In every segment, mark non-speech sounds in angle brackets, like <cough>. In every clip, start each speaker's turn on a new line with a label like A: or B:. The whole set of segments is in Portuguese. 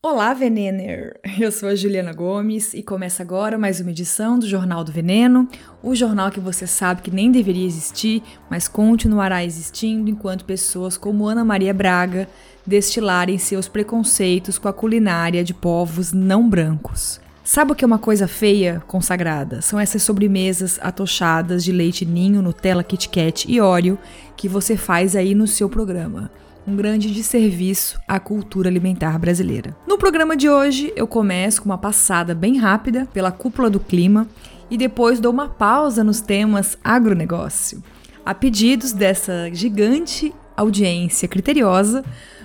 A: Olá, Venener! Eu sou a Juliana Gomes e começa agora mais uma edição do Jornal do Veneno, o jornal que você sabe que nem deveria existir, mas continuará existindo enquanto pessoas como Ana Maria Braga destilarem seus preconceitos com a culinária de povos não brancos. Sabe o que é uma coisa feia, consagrada? São essas sobremesas atochadas de leite ninho, Nutella, Kit Kat e Oreo que você faz aí no seu programa um grande desserviço à cultura alimentar brasileira. No programa de hoje, eu começo com uma passada bem rápida pela cúpula do clima e depois dou uma pausa nos temas agronegócio. A pedidos dessa gigante audiência criteriosa,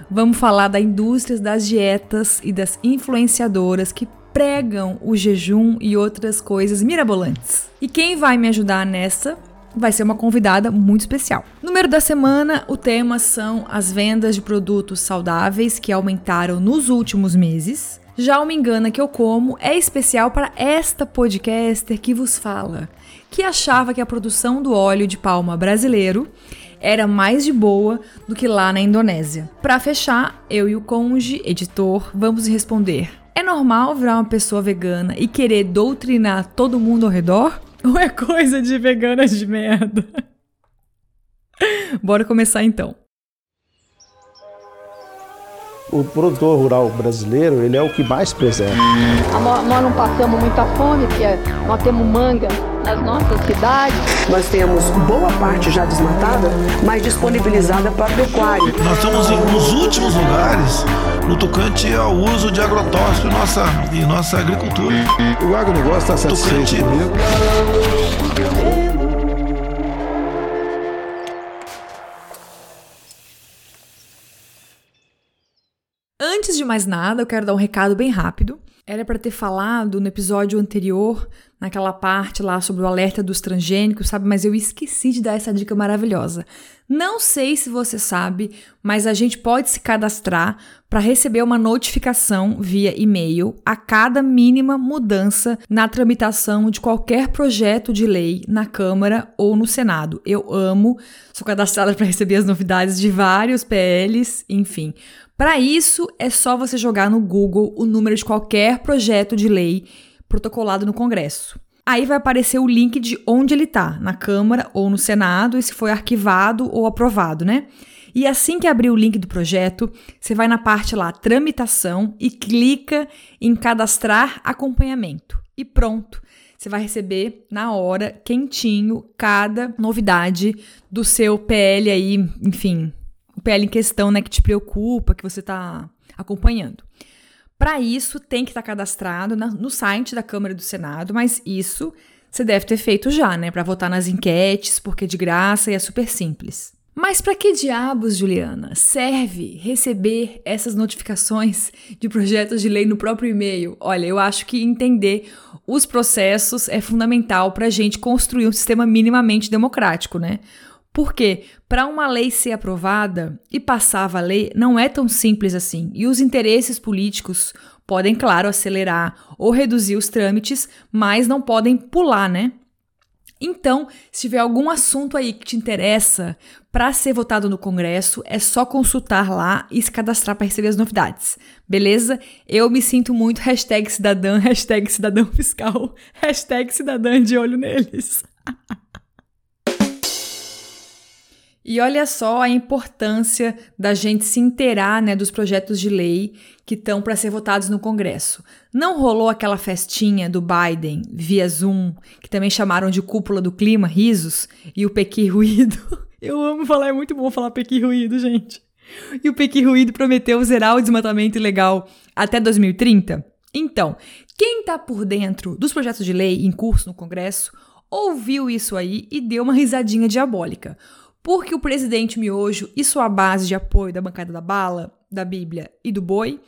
A: vamos falar da indústria das dietas e das influenciadoras que pregam o jejum e outras coisas mirabolantes. E quem vai me ajudar nessa vai ser uma convidada muito especial. Número da semana, o tema são as vendas de produtos saudáveis que aumentaram nos últimos meses. Já o Me Engana Que Eu Como é especial para esta podcaster que vos fala, que achava que a produção do óleo de palma brasileiro era mais de boa do que lá na Indonésia. Para fechar, eu e o Conge, editor, vamos responder: é normal virar uma pessoa vegana e querer doutrinar todo mundo ao redor? <laughs> Ou é coisa de veganas de merda? <laughs> Bora começar então.
B: O produtor rural brasileiro, ele é o que mais preserva.
C: Nós não passamos muita fome, porque nós temos manga nas nossas cidades.
D: Nós temos boa parte já desmatada, mas disponibilizada para pecuária.
E: Nós estamos nos últimos lugares no tocante ao uso de agrotóxico em nossa, em nossa agricultura.
B: O agronegócio está satisfeito tocante... comigo.
A: Antes de mais nada, eu quero dar um recado bem rápido. Era para ter falado no episódio anterior, naquela parte lá sobre o alerta dos transgênicos, sabe? Mas eu esqueci de dar essa dica maravilhosa. Não sei se você sabe, mas a gente pode se cadastrar para receber uma notificação via e-mail a cada mínima mudança na tramitação de qualquer projeto de lei na Câmara ou no Senado. Eu amo, sou cadastrada para receber as novidades de vários PLs, enfim. Para isso, é só você jogar no Google o número de qualquer projeto de lei protocolado no Congresso. Aí vai aparecer o link de onde ele está, na Câmara ou no Senado, e se foi arquivado ou aprovado, né? E assim que abrir o link do projeto, você vai na parte lá tramitação e clica em cadastrar acompanhamento. E pronto, você vai receber na hora, quentinho, cada novidade do seu PL aí, enfim, o PL em questão, né, que te preocupa, que você está acompanhando. Para isso, tem que estar tá cadastrado na, no site da Câmara do Senado, mas isso você deve ter feito já, né, para votar nas enquetes, porque é de graça e é super simples. Mas para que diabos, Juliana, serve receber essas notificações de projetos de lei no próprio e-mail? Olha, eu acho que entender os processos é fundamental para a gente construir um sistema minimamente democrático, né? Porque para uma lei ser aprovada e passar a valer não é tão simples assim. E os interesses políticos podem, claro, acelerar ou reduzir os trâmites, mas não podem pular, né? Então, se tiver algum assunto aí que te interessa para ser votado no Congresso, é só consultar lá e se cadastrar para receber as novidades. Beleza? Eu me sinto muito <laughs> hashtag cidadã, hashtag cidadão fiscal, <laughs> hashtag cidadã de olho neles. <laughs> E olha só a importância da gente se inteirar né, dos projetos de lei que estão para ser votados no Congresso. Não rolou aquela festinha do Biden via Zoom, que também chamaram de cúpula do clima, risos, e o Pequi <laughs> Ruído. Eu amo falar, é muito bom falar Pequi Ruído, gente. E o Pequi Ruído prometeu zerar o desmatamento ilegal até 2030? Então, quem está por dentro dos projetos de lei em curso no Congresso ouviu isso aí e deu uma risadinha diabólica porque o presidente Miojo e sua base de apoio da bancada da bala, da Bíblia e do boi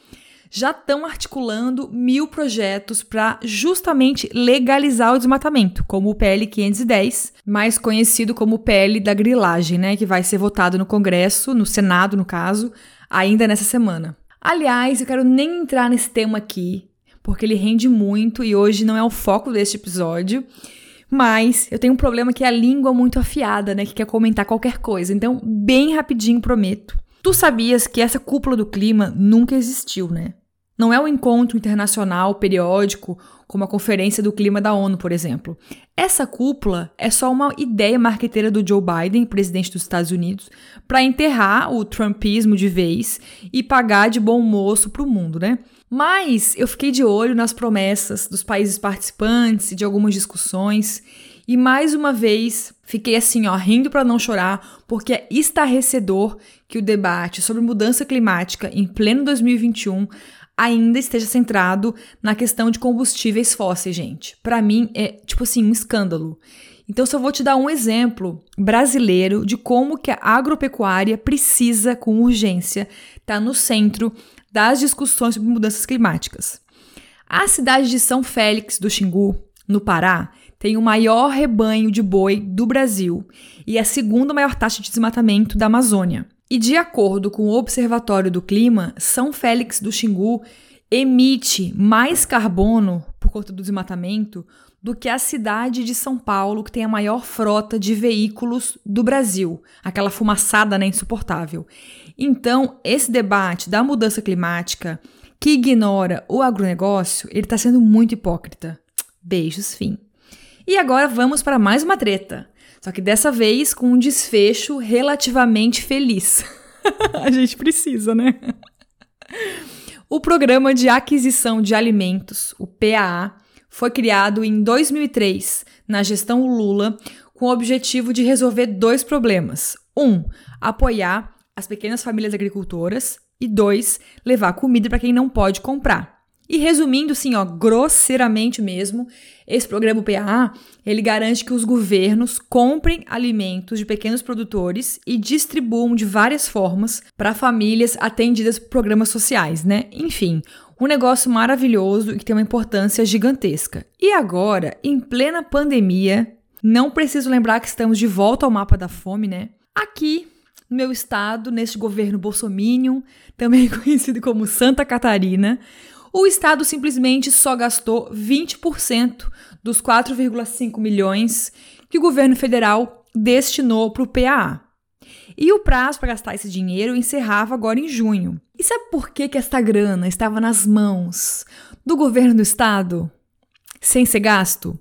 A: já estão articulando mil projetos para justamente legalizar o desmatamento, como o PL 510, mais conhecido como PL da grilagem, né, que vai ser votado no Congresso, no Senado, no caso, ainda nessa semana. Aliás, eu quero nem entrar nesse tema aqui, porque ele rende muito e hoje não é o foco deste episódio. Mas eu tenho um problema que é a língua muito afiada, né? Que quer comentar qualquer coisa. Então, bem rapidinho, prometo. Tu sabias que essa cúpula do clima nunca existiu, né? Não é um encontro internacional periódico, como a Conferência do Clima da ONU, por exemplo. Essa cúpula é só uma ideia marqueteira do Joe Biden, presidente dos Estados Unidos, para enterrar o trumpismo de vez e pagar de bom moço para o mundo, né? Mas eu fiquei de olho nas promessas dos países participantes e de algumas discussões. E mais uma vez fiquei assim, ó, rindo para não chorar, porque é estarrecedor que o debate sobre mudança climática em pleno 2021 ainda esteja centrado na questão de combustíveis fósseis, gente. Para mim é tipo assim um escândalo. Então, só vou te dar um exemplo brasileiro de como que a agropecuária precisa, com urgência, estar tá no centro das discussões sobre mudanças climáticas. A cidade de São Félix do Xingu, no Pará, tem o maior rebanho de boi do Brasil e a segunda maior taxa de desmatamento da Amazônia. E de acordo com o Observatório do Clima, São Félix do Xingu emite mais carbono por conta do desmatamento do que a cidade de São Paulo, que tem a maior frota de veículos do Brasil, aquela fumaçada né, insuportável. Então, esse debate da mudança climática que ignora o agronegócio, ele está sendo muito hipócrita. Beijos, fim. E agora vamos para mais uma treta. Só que dessa vez com um desfecho relativamente feliz. <laughs> a gente precisa, né? O Programa de Aquisição de Alimentos, o PAA, foi criado em 2003, na gestão Lula, com o objetivo de resolver dois problemas. Um, apoiar as pequenas famílias agricultoras e dois, levar comida para quem não pode comprar. E resumindo, assim, ó, grosseiramente mesmo, esse programa PA, ele garante que os governos comprem alimentos de pequenos produtores e distribuam de várias formas para famílias atendidas por programas sociais, né? Enfim, um negócio maravilhoso e que tem uma importância gigantesca. E agora, em plena pandemia, não preciso lembrar que estamos de volta ao mapa da fome, né? Aqui, no meu estado, neste governo bolsominion, também <laughs> conhecido como Santa Catarina, o Estado simplesmente só gastou 20% dos 4,5 milhões que o governo federal destinou para o PAA. E o prazo para gastar esse dinheiro encerrava agora em junho. E sabe por que, que esta grana estava nas mãos do governo do estado sem ser gasto?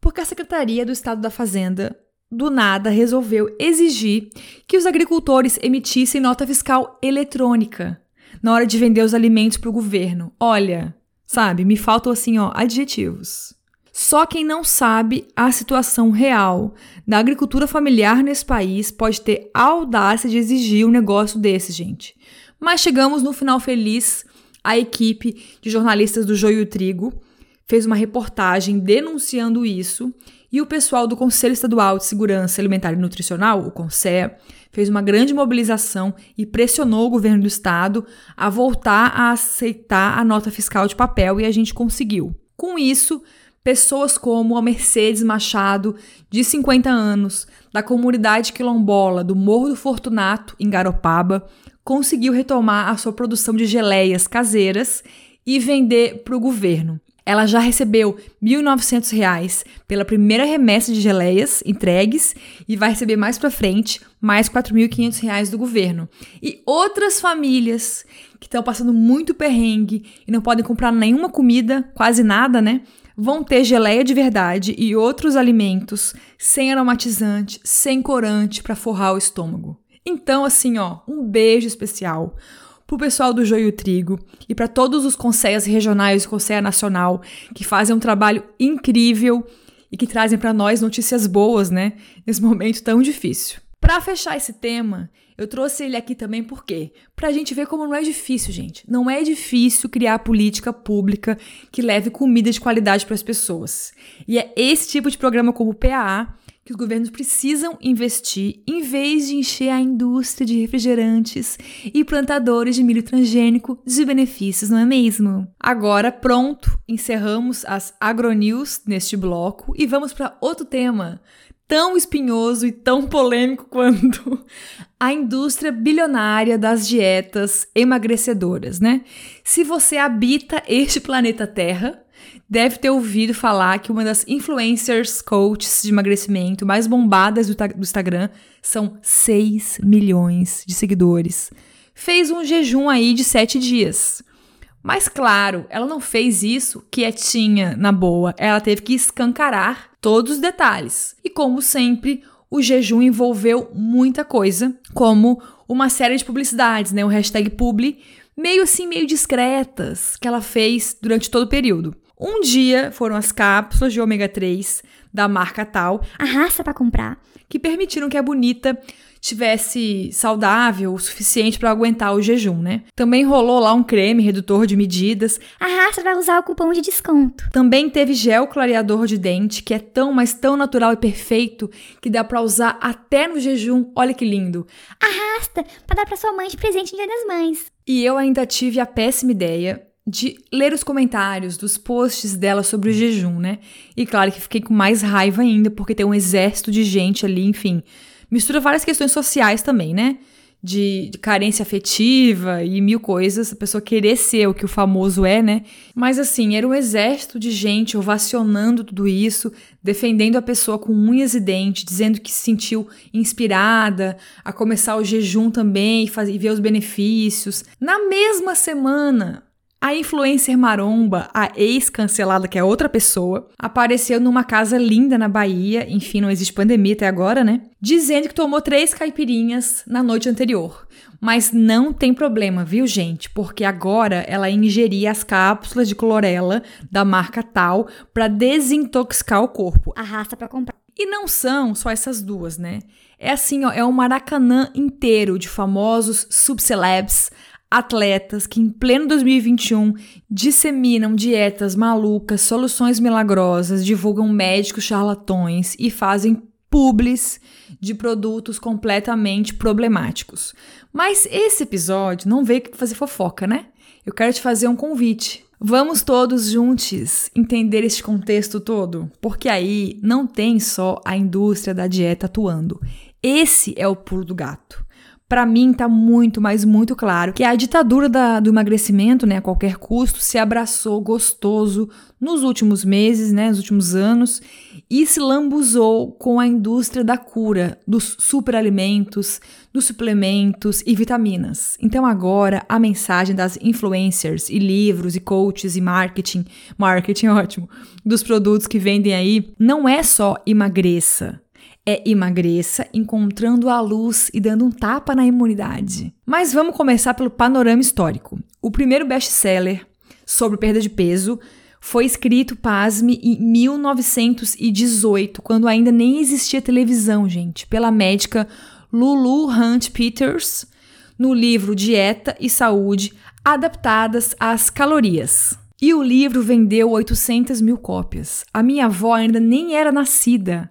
A: Porque a Secretaria do Estado da Fazenda do nada resolveu exigir que os agricultores emitissem nota fiscal eletrônica na hora de vender os alimentos para o governo. Olha, sabe, me faltam assim, ó, adjetivos. Só quem não sabe a situação real da agricultura familiar nesse país pode ter audácia de exigir um negócio desse, gente. Mas chegamos no final feliz. A equipe de jornalistas do Joio Trigo fez uma reportagem denunciando isso e o pessoal do Conselho Estadual de Segurança Alimentar e Nutricional, o CONSE, fez uma grande mobilização e pressionou o governo do estado a voltar a aceitar a nota fiscal de papel e a gente conseguiu. Com isso, pessoas como a Mercedes Machado, de 50 anos, da comunidade quilombola do Morro do Fortunato, em Garopaba, conseguiu retomar a sua produção de geleias caseiras e vender para o governo. Ela já recebeu R$ 1.900 pela primeira remessa de geleias entregues e vai receber mais para frente mais R$ 4.500 do governo. E outras famílias que estão passando muito perrengue e não podem comprar nenhuma comida, quase nada, né? Vão ter geleia de verdade e outros alimentos sem aromatizante, sem corante para forrar o estômago. Então, assim, ó, um beijo especial para o pessoal do Joio Trigo e para todos os conselhos regionais e conselho nacional que fazem um trabalho incrível e que trazem para nós notícias boas, né, nesse momento tão difícil. Para fechar esse tema, eu trouxe ele aqui também por quê? Para a gente ver como não é difícil, gente. Não é difícil criar política pública que leve comida de qualidade para as pessoas. E é esse tipo de programa como o PAA que os governos precisam investir em vez de encher a indústria de refrigerantes e plantadores de milho transgênico de benefícios, não é mesmo? Agora, pronto, encerramos as agronews neste bloco e vamos para outro tema tão espinhoso e tão polêmico quanto a indústria bilionária das dietas emagrecedoras, né? Se você habita este planeta Terra, deve ter ouvido falar que uma das influencers coaches de emagrecimento mais bombadas do, do Instagram são 6 milhões de seguidores. Fez um jejum aí de 7 dias. Mas claro, ela não fez isso quietinha, na boa. Ela teve que escancarar todos os detalhes. E como sempre, o jejum envolveu muita coisa, como uma série de publicidades, né? O hashtag publi, meio assim, meio discretas, que ela fez durante todo o período. Um dia foram as cápsulas de ômega 3 da marca tal,
F: Arrasta pra comprar.
A: que permitiram que a bonita tivesse saudável o suficiente para aguentar o jejum, né? Também rolou lá um creme redutor de medidas.
F: Arrasta pra usar o cupom de desconto.
A: Também teve gel clareador de dente, que é tão, mas tão natural e perfeito que dá para usar até no jejum. Olha que lindo.
F: Arrasta pra dar pra sua mãe de presente no Dia das Mães.
A: E eu ainda tive a péssima ideia de ler os comentários dos posts dela sobre o jejum, né? E claro que fiquei com mais raiva ainda, porque tem um exército de gente ali, enfim. Mistura várias questões sociais também, né? De, de carência afetiva e mil coisas, a pessoa querer ser o que o famoso é, né? Mas assim, era um exército de gente ovacionando tudo isso, defendendo a pessoa com unhas e dentes, dizendo que se sentiu inspirada a começar o jejum também e, faz, e ver os benefícios. Na mesma semana, a influencer maromba, a ex-cancelada, que é outra pessoa, apareceu numa casa linda na Bahia, enfim, não existe pandemia até agora, né? Dizendo que tomou três caipirinhas na noite anterior. Mas não tem problema, viu, gente? Porque agora ela ingeria as cápsulas de clorela da marca tal para desintoxicar o corpo.
F: Arrasta pra comprar.
A: E não são só essas duas, né? É assim, ó, é um maracanã inteiro de famosos subcelebs, atletas que em pleno 2021 disseminam dietas malucas, soluções milagrosas, divulgam médicos charlatões e fazem publis de produtos completamente problemáticos. Mas esse episódio não veio fazer fofoca, né? Eu quero te fazer um convite. Vamos todos juntos entender este contexto todo, porque aí não tem só a indústria da dieta atuando. Esse é o pulo do gato. Para mim tá muito, mas muito claro que a ditadura da, do emagrecimento, né, a qualquer custo, se abraçou gostoso nos últimos meses, né, nos últimos anos, e se lambuzou com a indústria da cura, dos superalimentos, dos suplementos e vitaminas. Então agora a mensagem das influencers e livros e coaches e marketing, marketing <laughs> ótimo, dos produtos que vendem aí, não é só emagreça é emagreça, encontrando a luz e dando um tapa na imunidade. Mas vamos começar pelo panorama histórico. O primeiro best-seller sobre perda de peso foi escrito, pasme, em 1918, quando ainda nem existia televisão, gente, pela médica Lulu Hunt Peters, no livro Dieta e Saúde Adaptadas às Calorias. E o livro vendeu 800 mil cópias. A minha avó ainda nem era nascida.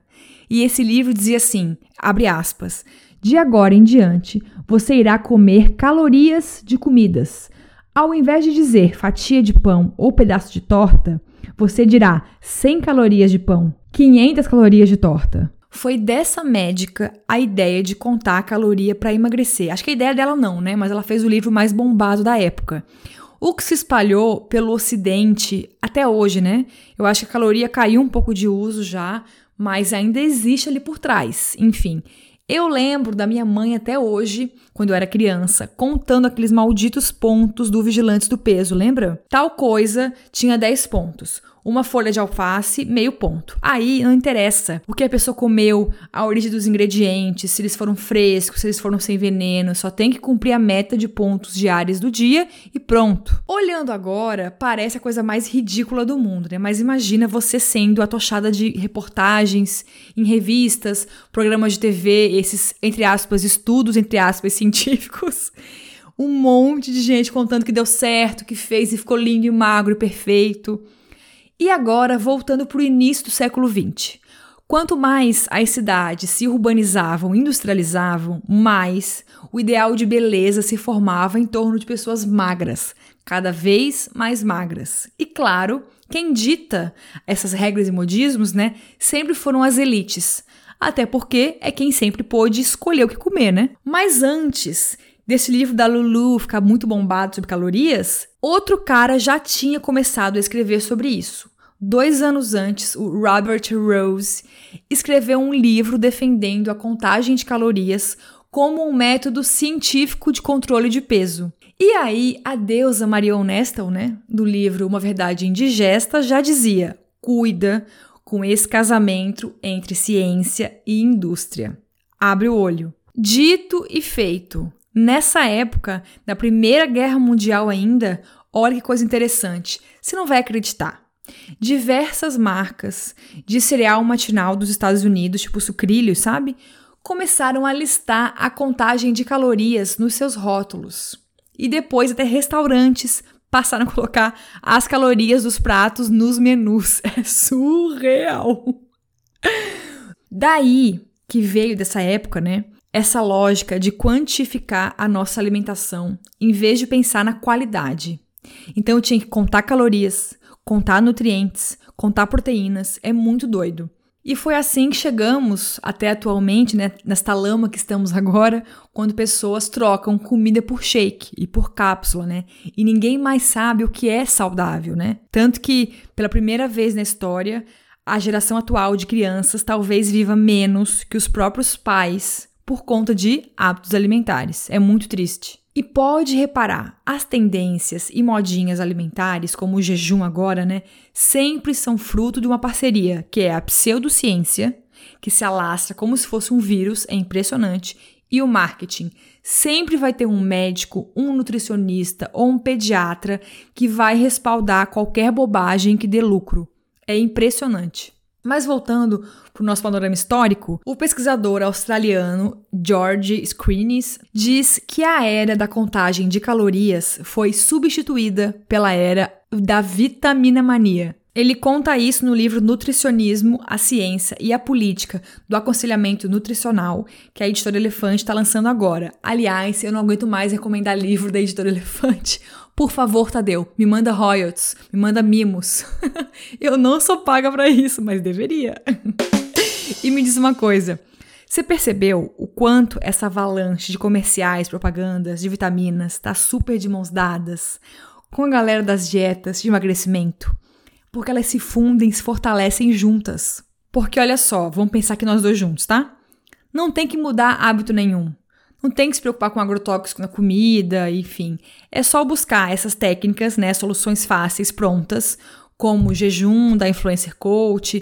A: E esse livro dizia assim: abre aspas. De agora em diante, você irá comer calorias de comidas. Ao invés de dizer fatia de pão ou pedaço de torta, você dirá 100 calorias de pão, 500 calorias de torta. Foi dessa médica a ideia de contar a caloria para emagrecer. Acho que a ideia dela não, né? Mas ela fez o livro mais bombado da época. O que se espalhou pelo ocidente até hoje, né? Eu acho que a caloria caiu um pouco de uso já, mas ainda existe ali por trás. Enfim, eu lembro da minha mãe até hoje, quando eu era criança, contando aqueles malditos pontos do Vigilantes do Peso, lembra? Tal coisa tinha 10 pontos. Uma folha de alface, meio ponto. Aí não interessa o que a pessoa comeu, a origem dos ingredientes, se eles foram frescos, se eles foram sem veneno, só tem que cumprir a meta de pontos diários do dia e pronto. Olhando agora, parece a coisa mais ridícula do mundo, né? Mas imagina você sendo atochada de reportagens em revistas, programas de TV, esses, entre aspas, estudos, entre aspas, <laughs> científicos. Um monte de gente contando que deu certo, que fez e ficou lindo e magro e perfeito. E agora, voltando para o início do século XX. Quanto mais as cidades se urbanizavam, industrializavam, mais o ideal de beleza se formava em torno de pessoas magras, cada vez mais magras. E claro, quem dita essas regras e modismos, né, sempre foram as elites. Até porque é quem sempre pôde escolher o que comer, né? Mas antes desse livro da Lulu ficar muito bombado sobre calorias, outro cara já tinha começado a escrever sobre isso. Dois anos antes, o Robert Rose escreveu um livro defendendo a contagem de calorias como um método científico de controle de peso. E aí, a deusa Marion Nestle, né, do livro Uma Verdade Indigesta, já dizia: cuida com esse casamento entre ciência e indústria. Abre o olho. Dito e feito. Nessa época, da Primeira Guerra Mundial ainda, olha que coisa interessante. Você não vai acreditar. Diversas marcas de cereal matinal dos Estados Unidos, tipo sucrilhos, sabe? Começaram a listar a contagem de calorias nos seus rótulos. E depois até restaurantes passaram a colocar as calorias dos pratos nos menus. <laughs> É surreal. Daí que veio dessa época, né? Essa lógica de quantificar a nossa alimentação em vez de pensar na qualidade. Então eu tinha que contar calorias, contar nutrientes, contar proteínas, é muito doido. E foi assim que chegamos até atualmente, né, nesta lama que estamos agora, quando pessoas trocam comida por shake e por cápsula, né? E ninguém mais sabe o que é saudável, né? Tanto que, pela primeira vez na história, a geração atual de crianças talvez viva menos que os próprios pais por conta de hábitos alimentares. É muito triste. E pode reparar, as tendências e modinhas alimentares, como o jejum agora, né, sempre são fruto de uma parceria, que é a pseudociência, que se alastra como se fosse um vírus, é impressionante, e o marketing. Sempre vai ter um médico, um nutricionista ou um pediatra que vai respaldar qualquer bobagem que dê lucro. É impressionante. Mas voltando para o nosso panorama histórico, o pesquisador australiano George Screenis diz que a era da contagem de calorias foi substituída pela era da vitamina mania. Ele conta isso no livro Nutricionismo, a Ciência e a Política do Aconselhamento Nutricional, que a editora Elefante está lançando agora. Aliás, eu não aguento mais recomendar livro da editora Elefante. Por favor, Tadeu, me manda royalties, me manda mimos. <laughs> eu não sou paga para isso, mas deveria. <laughs> e me diz uma coisa. Você percebeu o quanto essa avalanche de comerciais, propagandas, de vitaminas está super de mãos dadas com a galera das dietas de emagrecimento? Porque elas se fundem, se fortalecem juntas. Porque olha só, vamos pensar que nós dois juntos, tá? Não tem que mudar hábito nenhum. Não tem que se preocupar com agrotóxico na comida, enfim. É só buscar essas técnicas, né, soluções fáceis, prontas, como o jejum da influencer coach,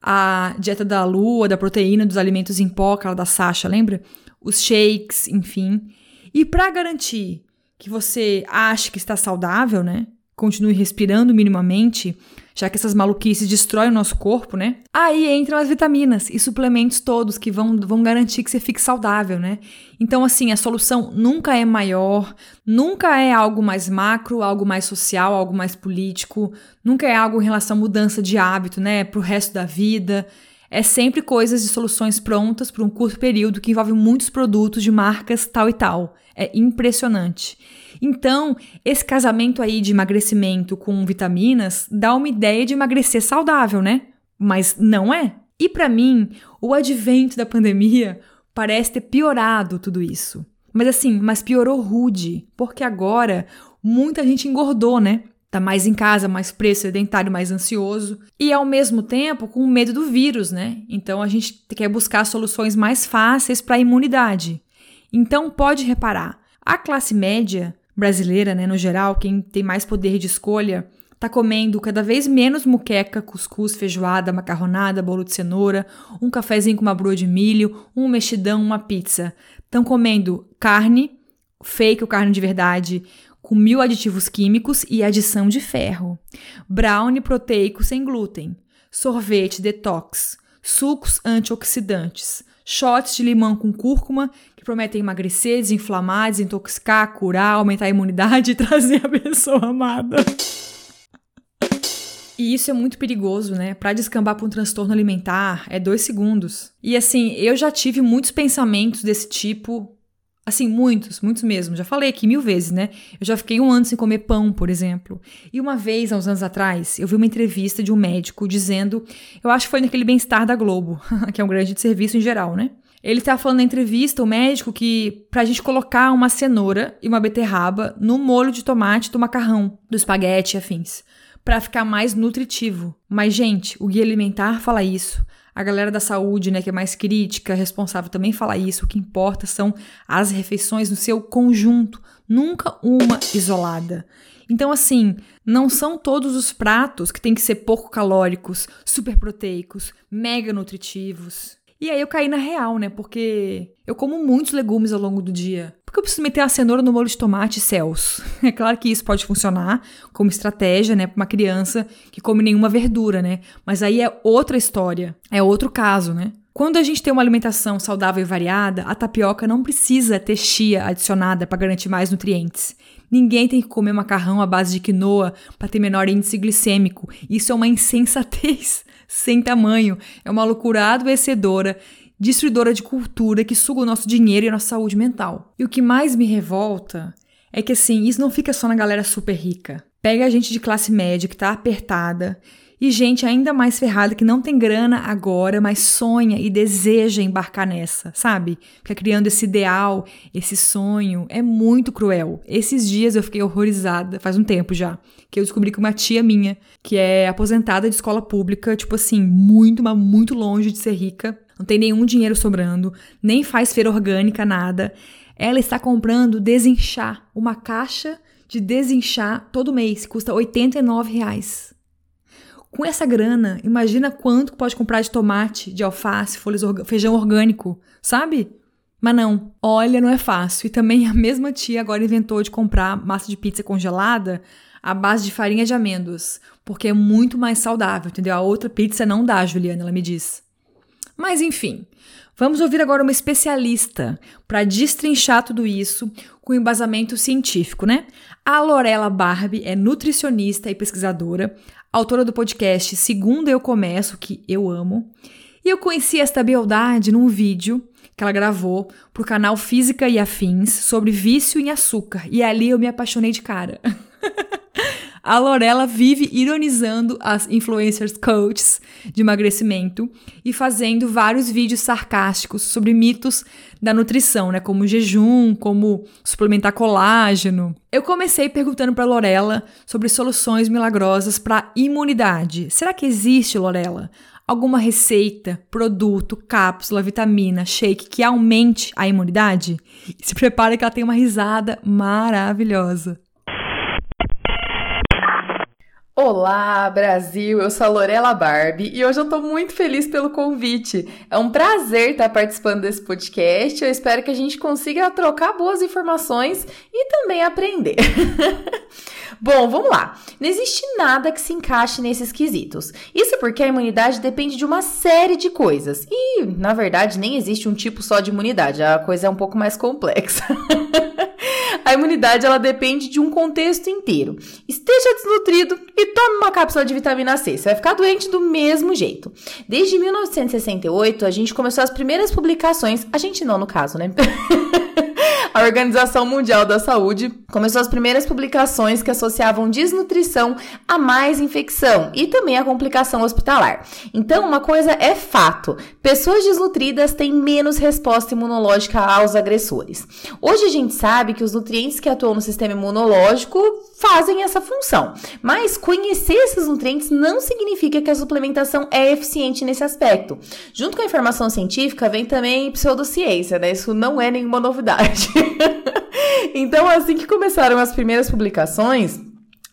A: a dieta da lua, da proteína, dos alimentos em pó, aquela da Sasha, lembra? Os shakes, enfim. E para garantir que você ache que está saudável, né? Continue respirando minimamente, já que essas maluquices destroem o nosso corpo, né? Aí entram as vitaminas e suplementos todos que vão, vão garantir que você fique saudável, né? Então, assim, a solução nunca é maior, nunca é algo mais macro, algo mais social, algo mais político, nunca é algo em relação à mudança de hábito, né? Pro resto da vida. É sempre coisas de soluções prontas por um curto período que envolvem muitos produtos de marcas tal e tal. É impressionante. Então, esse casamento aí de emagrecimento com vitaminas dá uma ideia de emagrecer saudável, né? Mas não é. E para mim, o advento da pandemia parece ter piorado tudo isso. Mas assim, mas piorou rude, porque agora muita gente engordou, né? Tá mais em casa, mais preso, sedentário, mais ansioso e ao mesmo tempo com medo do vírus, né? Então a gente quer buscar soluções mais fáceis para a imunidade. Então pode reparar, a classe média brasileira, né, no geral, quem tem mais poder de escolha, tá comendo cada vez menos muqueca, cuscuz, feijoada, macarronada, bolo de cenoura, um cafezinho com uma broa de milho, um mexidão, uma pizza. Estão comendo carne, fake ou carne de verdade, com mil aditivos químicos e adição de ferro. Brownie proteico sem glúten. Sorvete detox. Sucos antioxidantes shots de limão com cúrcuma, que prometem emagrecer, desinflamar, desintoxicar, curar, aumentar a imunidade e <laughs> trazer a pessoa amada. E isso é muito perigoso, né? Para descambar para um transtorno alimentar é dois segundos. E assim, eu já tive muitos pensamentos desse tipo Assim, muitos, muitos mesmo. Já falei aqui mil vezes, né? Eu já fiquei um ano sem comer pão, por exemplo. E uma vez, há uns anos atrás, eu vi uma entrevista de um médico dizendo, eu acho que foi naquele bem-estar da Globo, <laughs> que é um grande serviço em geral, né? Ele estava falando na entrevista, o médico, que pra gente colocar uma cenoura e uma beterraba no molho de tomate do macarrão, do espaguete e afins, para ficar mais nutritivo. Mas, gente, o guia alimentar fala isso. A galera da saúde, né, que é mais crítica, responsável, também fala isso. O que importa são as refeições no seu conjunto, nunca uma isolada. Então, assim, não são todos os pratos que têm que ser pouco calóricos, super proteicos, mega nutritivos. E aí eu caí na real, né? Porque eu como muitos legumes ao longo do dia. Porque eu preciso meter a cenoura no molho de tomate céus. <laughs> É claro que isso pode funcionar como estratégia, né, para uma criança que come nenhuma verdura, né? Mas aí é outra história, é outro caso, né? Quando a gente tem uma alimentação saudável e variada, a tapioca não precisa ter chia adicionada para garantir mais nutrientes. Ninguém tem que comer macarrão à base de quinoa para ter menor índice glicêmico. Isso é uma insensatez sem tamanho. É uma loucura adoecedora destruidora de cultura que suga o nosso dinheiro e a nossa saúde mental. E o que mais me revolta é que assim, isso não fica só na galera super rica. Pega a gente de classe média que tá apertada e gente ainda mais ferrada que não tem grana agora, mas sonha e deseja embarcar nessa, sabe? Fica criando esse ideal, esse sonho. É muito cruel. Esses dias eu fiquei horrorizada, faz um tempo já, que eu descobri que uma tia minha, que é aposentada de escola pública, tipo assim, muito, mas muito longe de ser rica, não tem nenhum dinheiro sobrando, nem faz feira orgânica, nada. Ela está comprando desinchar, uma caixa de desinchar todo mês, custa 89 reais. Com essa grana, imagina quanto pode comprar de tomate, de alface, folhas feijão orgânico, sabe? Mas não, olha, não é fácil. E também a mesma tia agora inventou de comprar massa de pizza congelada à base de farinha de amêndoas, porque é muito mais saudável, entendeu? A outra pizza não dá, Juliana, ela me diz. Mas enfim, vamos ouvir agora uma especialista para destrinchar tudo isso com embasamento científico, né? A Lorela Barbie é nutricionista e pesquisadora, autora do podcast Segundo Eu Começo, que eu amo. E eu conheci esta beldade num vídeo que ela gravou pro canal Física e Afins sobre vício em açúcar. E ali eu me apaixonei de cara. <laughs> A Lorela vive ironizando as influencers coaches de emagrecimento e fazendo vários vídeos sarcásticos sobre mitos da nutrição, né, como jejum, como suplementar colágeno. Eu comecei perguntando para Lorela sobre soluções milagrosas para imunidade. Será que existe, Lorela, alguma receita, produto, cápsula, vitamina, shake que aumente a imunidade? E se prepare que ela tem uma risada maravilhosa.
G: Olá, Brasil! Eu sou a Lorela Barbie e hoje eu tô muito feliz pelo convite. É um prazer estar participando desse podcast. Eu espero que a gente consiga trocar boas informações e também aprender. <laughs> Bom, vamos lá. Não existe nada que se encaixe nesses quesitos. Isso porque a imunidade depende de uma série de coisas. E, na verdade, nem existe um tipo só de imunidade. A coisa é um pouco mais complexa. <laughs> A imunidade ela depende de um contexto inteiro. Esteja desnutrido e tome uma cápsula de vitamina C. Você vai ficar doente do mesmo jeito. Desde 1968, a gente começou as primeiras publicações, a gente não no caso, né? <laughs> a Organização Mundial da Saúde começou as primeiras publicações que associavam desnutrição a mais infecção e também a complicação hospitalar. Então, uma coisa é fato: pessoas desnutridas têm menos resposta imunológica aos agressores. Hoje a gente sabe que os nutrientes que atuam no sistema imunológico fazem essa função, mas conhecer esses nutrientes não significa que a suplementação é eficiente nesse aspecto. Junto com a informação científica vem também pseudociência, né? Isso não é nenhuma novidade. <laughs> <laughs> então, assim que começaram as primeiras publicações,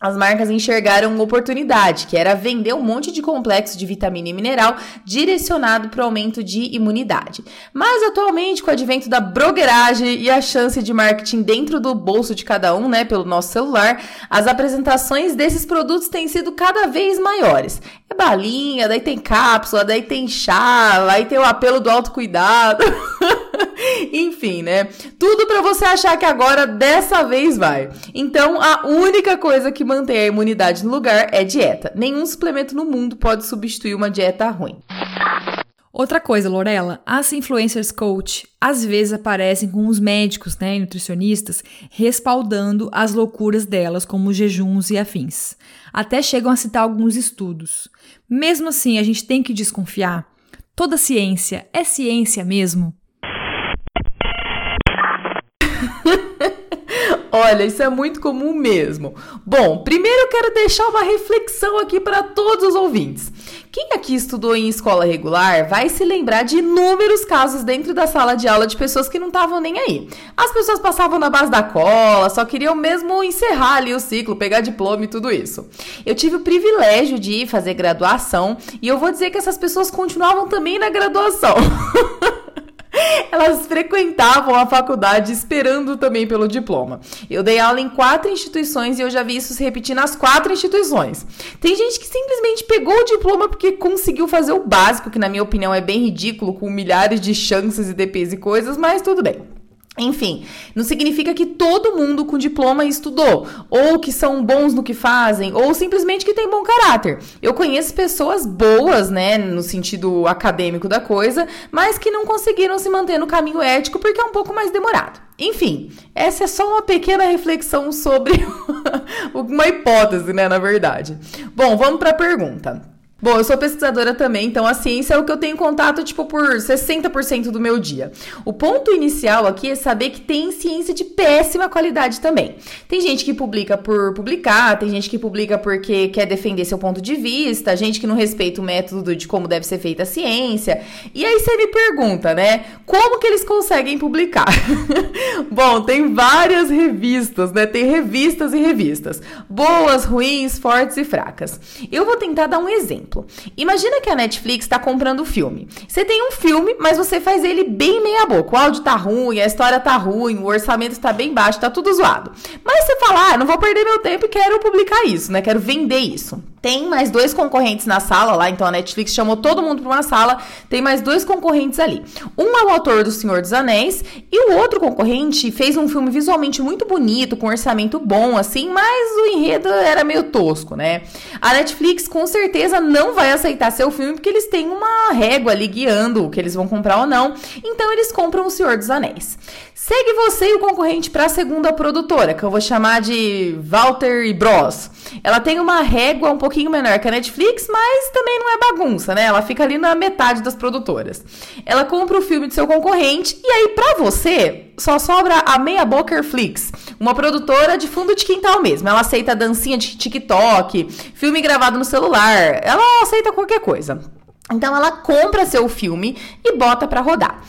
G: as marcas enxergaram uma oportunidade, que era vender um monte de complexo de vitamina e mineral direcionado para o aumento de imunidade. Mas atualmente, com o advento da brogueragem e a chance de marketing dentro do bolso de cada um, né, pelo nosso celular, as apresentações desses produtos têm sido cada vez maiores. É balinha, daí tem cápsula, daí tem chá, aí tem o apelo do autocuidado. <laughs> <laughs> Enfim, né? Tudo para você achar que agora dessa vez vai. Então, a única coisa que mantém a imunidade no lugar é dieta. Nenhum suplemento no mundo pode substituir uma dieta ruim.
A: Outra coisa, Lorela, as influencers coach às vezes aparecem com os médicos, né, nutricionistas, respaldando as loucuras delas, como jejuns e afins. Até chegam a citar alguns estudos. Mesmo assim, a gente tem que desconfiar. Toda ciência é ciência mesmo? <laughs>
G: Olha, isso é muito comum mesmo. Bom, primeiro eu quero deixar uma reflexão aqui para todos os ouvintes. Quem aqui estudou em escola regular vai se lembrar de inúmeros casos dentro da sala de aula de pessoas que não estavam nem aí. As pessoas passavam na base da cola, só queriam mesmo encerrar ali o ciclo, pegar diploma e tudo isso. Eu tive o privilégio de fazer graduação e eu vou dizer que essas pessoas continuavam também na graduação. <laughs> <laughs> Elas frequentavam a faculdade esperando também pelo diploma. Eu dei aula em quatro instituições e eu já vi isso se repetir nas quatro instituições. Tem gente que simplesmente pegou o diploma porque conseguiu fazer o básico, que na minha opinião é bem ridículo, com milhares de chances e DPs e coisas, mas tudo bem. Enfim, não significa que todo mundo com diploma estudou, ou que são bons no que fazem, ou simplesmente que tem bom caráter. Eu conheço pessoas boas, né, no sentido acadêmico da coisa, mas que não conseguiram se manter no caminho ético porque é um pouco mais demorado. Enfim, essa é só uma pequena reflexão sobre <laughs> uma hipótese, né, na verdade. Bom, vamos para a pergunta. Bom, eu sou pesquisadora também, então a ciência é o que eu tenho contato, tipo, por 60% do meu dia. O ponto inicial aqui é saber que tem ciência de péssima qualidade também. Tem gente que publica por publicar, tem gente que publica porque quer defender seu ponto de vista, gente que não respeita o método de como deve ser feita a ciência. E aí você me pergunta, né, como que eles conseguem publicar? <laughs> Bom, tem várias revistas, né? Tem revistas e revistas. Boas, ruins, fortes e fracas. Eu vou tentar dar um exemplo exemplo. Imagina que a Netflix está comprando o filme. Você tem um filme, mas você faz ele bem meia boca. O áudio tá ruim, a história tá ruim, o orçamento está bem baixo, tá tudo zoado. Mas você fala, ah, não vou perder meu tempo e quero publicar isso, né? Quero vender isso. Tem mais dois concorrentes na sala lá, então a Netflix chamou todo mundo para uma sala. Tem mais dois concorrentes ali. Um é o autor do Senhor dos Anéis e o outro concorrente fez um filme visualmente muito bonito, com orçamento bom, assim, mas o enredo era meio tosco, né? A Netflix com certeza não vai aceitar seu filme porque eles têm uma régua ali guiando o que eles vão comprar ou não. Então eles compram o Senhor dos Anéis. Segue você e o concorrente para a segunda produtora, que eu vou chamar de Walter e Bros. Ela tem uma régua um pouquinho menor que a Netflix, mas também não é bagunça, né? Ela fica ali na metade das produtoras. Ela compra o filme do seu concorrente e aí para você só sobra a Meia Boker Flix, uma produtora de fundo de quintal mesmo. Ela aceita dancinha de TikTok, filme gravado no celular, ela aceita qualquer coisa. Então ela compra seu filme e bota para rodar.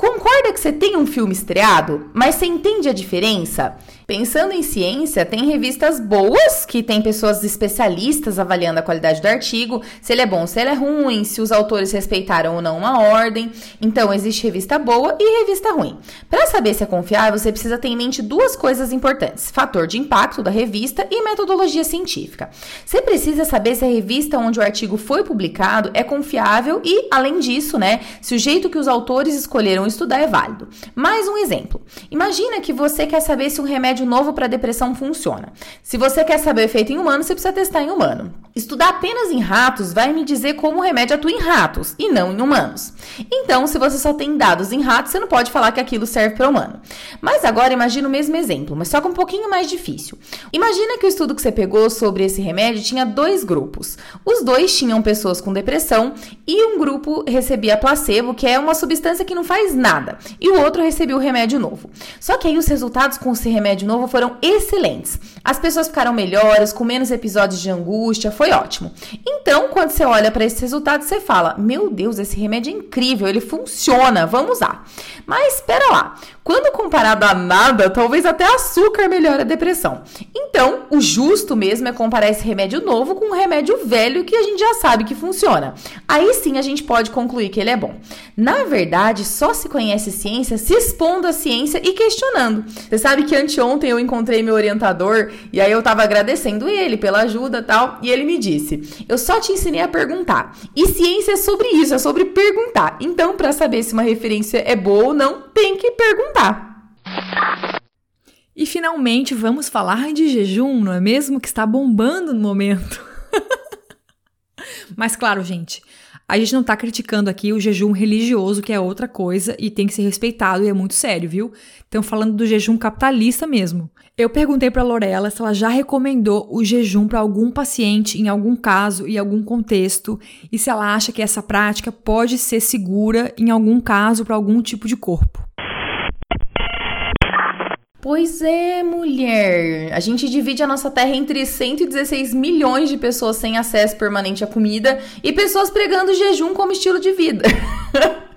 G: Concorda que você tem um filme estreado, mas você entende a diferença? Pensando em ciência, tem revistas boas, que tem pessoas especialistas avaliando a qualidade do artigo, se ele é bom, se ele é ruim, se os autores respeitaram ou não uma ordem. Então, existe revista boa e revista ruim. Para saber se é confiável, você precisa ter em mente duas coisas importantes: fator de impacto da revista e metodologia científica. Você precisa saber se a revista onde o artigo foi publicado é confiável e, além disso, né, se o jeito que os autores escolheram estudar é válido. Mais um exemplo. Imagina que você quer saber se um remédio remédio novo para depressão funciona. Se você quer saber o efeito em humano, você precisa testar em humano. Estudar apenas em ratos vai me dizer como o remédio atua em ratos e não em humanos. Então, se você só tem dados em ratos, você não pode falar que aquilo serve para humano. Mas agora imagina o mesmo exemplo, mas só com um pouquinho mais difícil. Imagina que o estudo que você pegou sobre esse remédio tinha dois grupos. Os dois tinham pessoas com depressão e um grupo recebia placebo, que é uma substância que não faz nada, e o outro recebia o remédio novo. Só que aí os resultados com esse remédio novo foram excelentes. As pessoas ficaram melhores, com menos episódios de angústia, foi ótimo. Então, quando você olha para esses resultados, você fala: Meu Deus, esse remédio é incrível, ele funciona, vamos usar. Mas espera lá, quando comparado a nada, talvez até açúcar melhore a depressão. Então, o justo mesmo é comparar esse remédio novo com um remédio velho que a gente já sabe que funciona. Aí sim a gente pode concluir que ele é bom. Na verdade, só se conhece ciência se expondo a ciência e questionando. Você sabe que anteontem eu encontrei meu orientador e aí eu tava agradecendo ele pela ajuda e tal, e ele me disse: "Eu só te ensinei a perguntar. E ciência é sobre isso, é sobre perguntar. Então, para saber se uma referência é boa ou não, tem que perguntar."
A: E finalmente vamos falar de jejum, não é mesmo? Que está bombando no momento. <laughs> Mas claro, gente, a gente não tá criticando aqui o jejum religioso, que é outra coisa e tem que ser respeitado e é muito sério, viu? Estão falando do jejum capitalista mesmo. Eu perguntei para Lorela se ela já recomendou o jejum para algum paciente em algum caso e algum contexto e se ela acha que essa prática pode ser segura em algum caso para algum tipo de corpo.
G: Pois é, mulher. A gente divide a nossa terra entre 116 milhões de pessoas sem acesso permanente à comida e pessoas pregando jejum como estilo de vida. <laughs>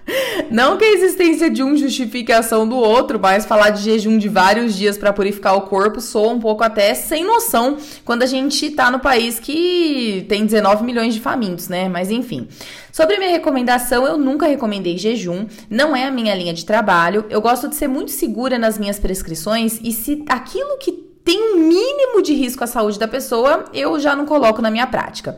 G: Não que a existência de um justifique a ação do outro, mas falar de jejum de vários dias para purificar o corpo soa um pouco até sem noção quando a gente tá no país que tem 19 milhões de famintos, né? Mas enfim. Sobre minha recomendação, eu nunca recomendei jejum, não é a minha linha de trabalho. Eu gosto de ser muito segura nas minhas prescrições e se aquilo que tem um mínimo de risco à saúde da pessoa, eu já não coloco na minha prática.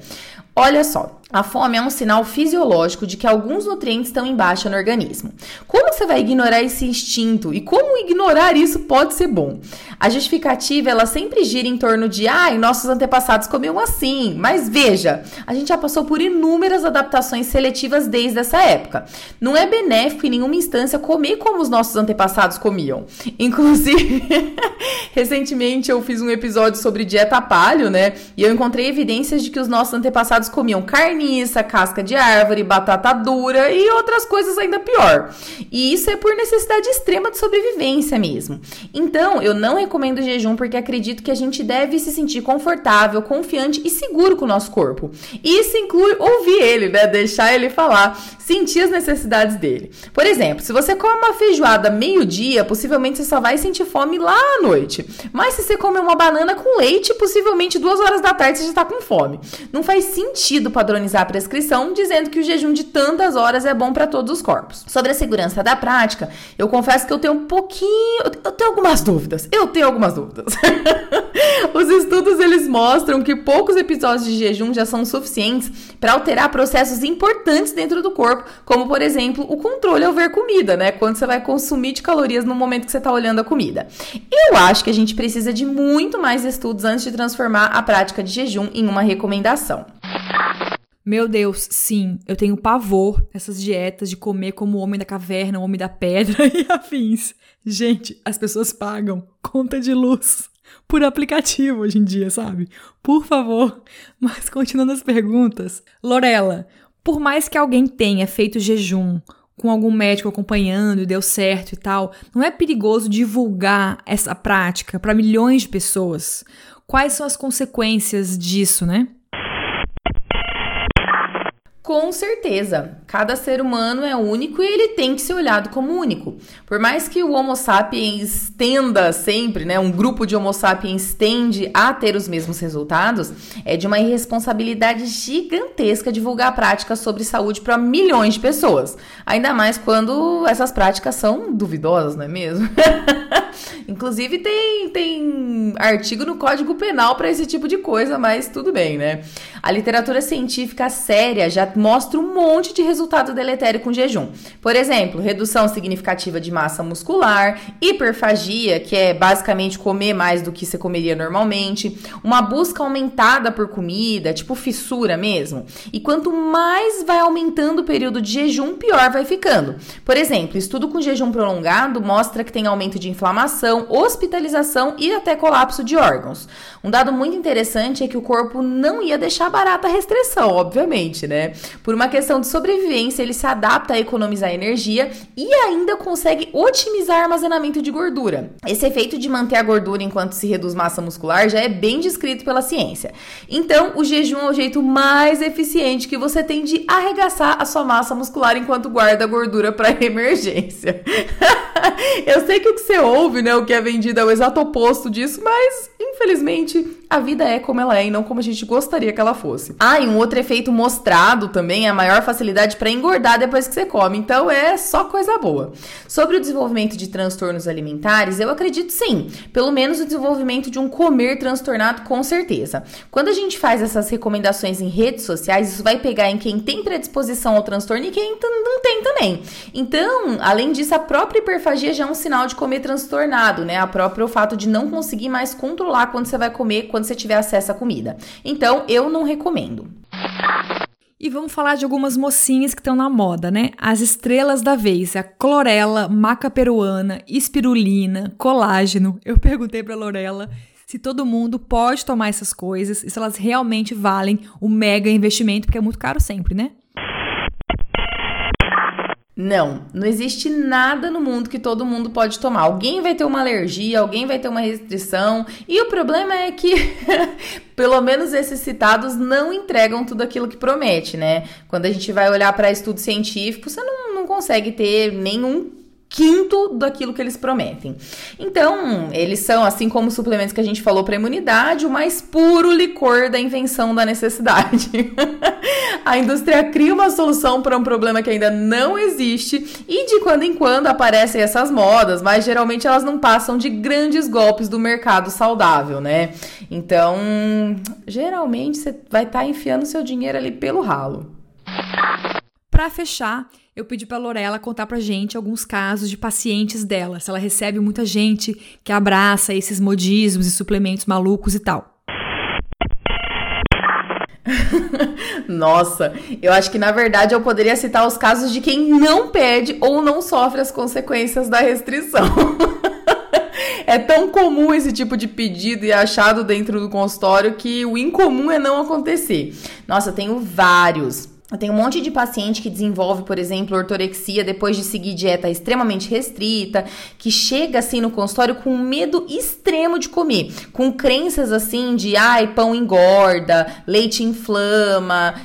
G: Olha só, a fome é um sinal fisiológico de que alguns nutrientes estão em baixa no organismo. Como você vai ignorar esse instinto e como ignorar isso pode ser bom? A justificativa ela sempre gira em torno de, ai, ah, nossos antepassados comiam assim. Mas veja, a gente já passou por inúmeras adaptações seletivas desde essa época. Não é benéfico em nenhuma instância comer como os nossos antepassados comiam. Inclusive, <laughs> recentemente eu fiz um episódio sobre dieta palho, né? E eu encontrei evidências de que os nossos antepassados comiam carniça, casca de árvore, batata dura e outras coisas ainda pior. E isso é por necessidade extrema de sobrevivência mesmo. Então, eu não recomendo jejum porque acredito que a gente deve se sentir confortável, confiante e seguro com o nosso corpo. Isso inclui ouvir ele, né? Deixar ele falar, sentir as necessidades dele. Por exemplo, se você come uma feijoada meio-dia, possivelmente você só vai sentir fome lá à noite. Mas se você comer uma banana com leite, possivelmente duas horas da tarde você já tá com fome. Não faz sentido padronizar a prescrição, dizendo que o jejum de tantas horas é bom para todos os corpos. Sobre a segurança da prática, eu confesso que eu tenho um pouquinho, eu tenho algumas dúvidas. Eu tenho algumas dúvidas. <laughs> Os estudos eles mostram que poucos episódios de jejum já são suficientes para alterar processos importantes dentro do corpo, como por exemplo, o controle ao ver comida, né? Quando você vai consumir de calorias no momento que você está olhando a comida. Eu acho que a gente precisa de muito mais estudos antes de transformar a prática de jejum em uma recomendação.
A: Meu Deus, sim, eu tenho pavor dessas dietas de comer como o homem da caverna, o homem da pedra <laughs> e afins. Gente, as pessoas pagam conta de luz por aplicativo hoje em dia, sabe? Por favor. Mas continuando as perguntas. Lorela, por mais que alguém tenha feito jejum com algum médico acompanhando e deu certo e tal, não é perigoso divulgar essa prática para milhões de pessoas? Quais são as consequências disso, né?
G: Com certeza, cada ser humano é único e ele tem que ser olhado como único. Por mais que o Homo sapiens tenda sempre, né, um grupo de Homo sapiens tende a ter os mesmos resultados, é de uma irresponsabilidade gigantesca divulgar práticas sobre saúde para milhões de pessoas. Ainda mais quando essas práticas são duvidosas, não é mesmo? <laughs> Inclusive tem, tem artigo no Código Penal para esse tipo de coisa, mas tudo bem, né? A literatura científica séria já mostra um monte de resultado deletério com jejum. Por exemplo, redução significativa de massa muscular, hiperfagia, que é basicamente comer mais do que você comeria normalmente, uma busca aumentada por comida, tipo fissura mesmo. E quanto mais vai aumentando o período de jejum, pior vai ficando. Por exemplo, estudo com jejum prolongado mostra que tem aumento de inflamação, hospitalização e até colapso de órgãos. Um dado muito interessante é que o corpo não ia deixar barata a restrição, obviamente, né? Por uma questão de sobrevivência, ele se adapta a economizar energia e ainda consegue otimizar armazenamento de gordura. Esse efeito de manter a gordura enquanto se reduz massa muscular já é bem descrito pela ciência. Então, o jejum é o jeito mais eficiente que você tem de arregaçar a sua massa muscular enquanto guarda a gordura para <laughs> emergência. <laughs> Eu sei que o que você ouve, né, que é vendido é o exato oposto disso, mas infelizmente a vida é como ela é e não como a gente gostaria que ela fosse. Ah, e um outro efeito mostrado também é a maior facilidade para engordar depois que você come. Então é só coisa boa. Sobre o desenvolvimento de transtornos alimentares, eu acredito sim. Pelo menos o desenvolvimento de um comer transtornado, com certeza. Quando a gente faz essas recomendações em redes sociais, isso vai pegar em quem tem predisposição ao transtorno e quem não tem também. Então, além disso, a própria hiperfagia já é um sinal de comer transtornado, né? A própria o fato de não conseguir mais controlar quando você vai comer quando você tiver acesso à comida. Então, eu não recomendo.
A: E vamos falar de algumas mocinhas que estão na moda, né? As estrelas da vez, a clorela, maca peruana, espirulina, colágeno. Eu perguntei para Lorela se todo mundo pode tomar essas coisas e se elas realmente valem o mega investimento, porque é muito caro sempre, né?
G: Não, não existe nada no mundo que todo mundo pode tomar. Alguém vai ter uma alergia, alguém vai ter uma restrição, e o problema é que, <laughs> pelo menos esses citados não entregam tudo aquilo que promete, né? Quando a gente vai olhar para estudo científico, você não, não consegue ter nenhum quinto daquilo que eles prometem. Então, eles são, assim como os suplementos que a gente falou para imunidade, o mais puro licor da invenção da necessidade. <laughs> a indústria cria uma solução para um problema que ainda não existe e de quando em quando aparecem essas modas, mas geralmente elas não passam de grandes golpes do mercado saudável, né? Então, geralmente você vai estar tá enfiando seu dinheiro ali pelo ralo.
A: Para fechar, eu pedi para Lorela contar pra gente alguns casos de pacientes dela, se ela recebe muita gente que abraça esses modismos e suplementos malucos e tal. <laughs>
G: Nossa, eu acho que na verdade eu poderia citar os casos de quem não pede ou não sofre as consequências da restrição. <laughs> é tão comum esse tipo de pedido e achado dentro do consultório que o incomum é não acontecer. Nossa, eu tenho vários. Eu tenho um monte de paciente que desenvolve, por exemplo, ortorexia depois de seguir dieta extremamente restrita, que chega assim no consultório com medo extremo de comer, com crenças assim de ai, pão engorda, leite inflama,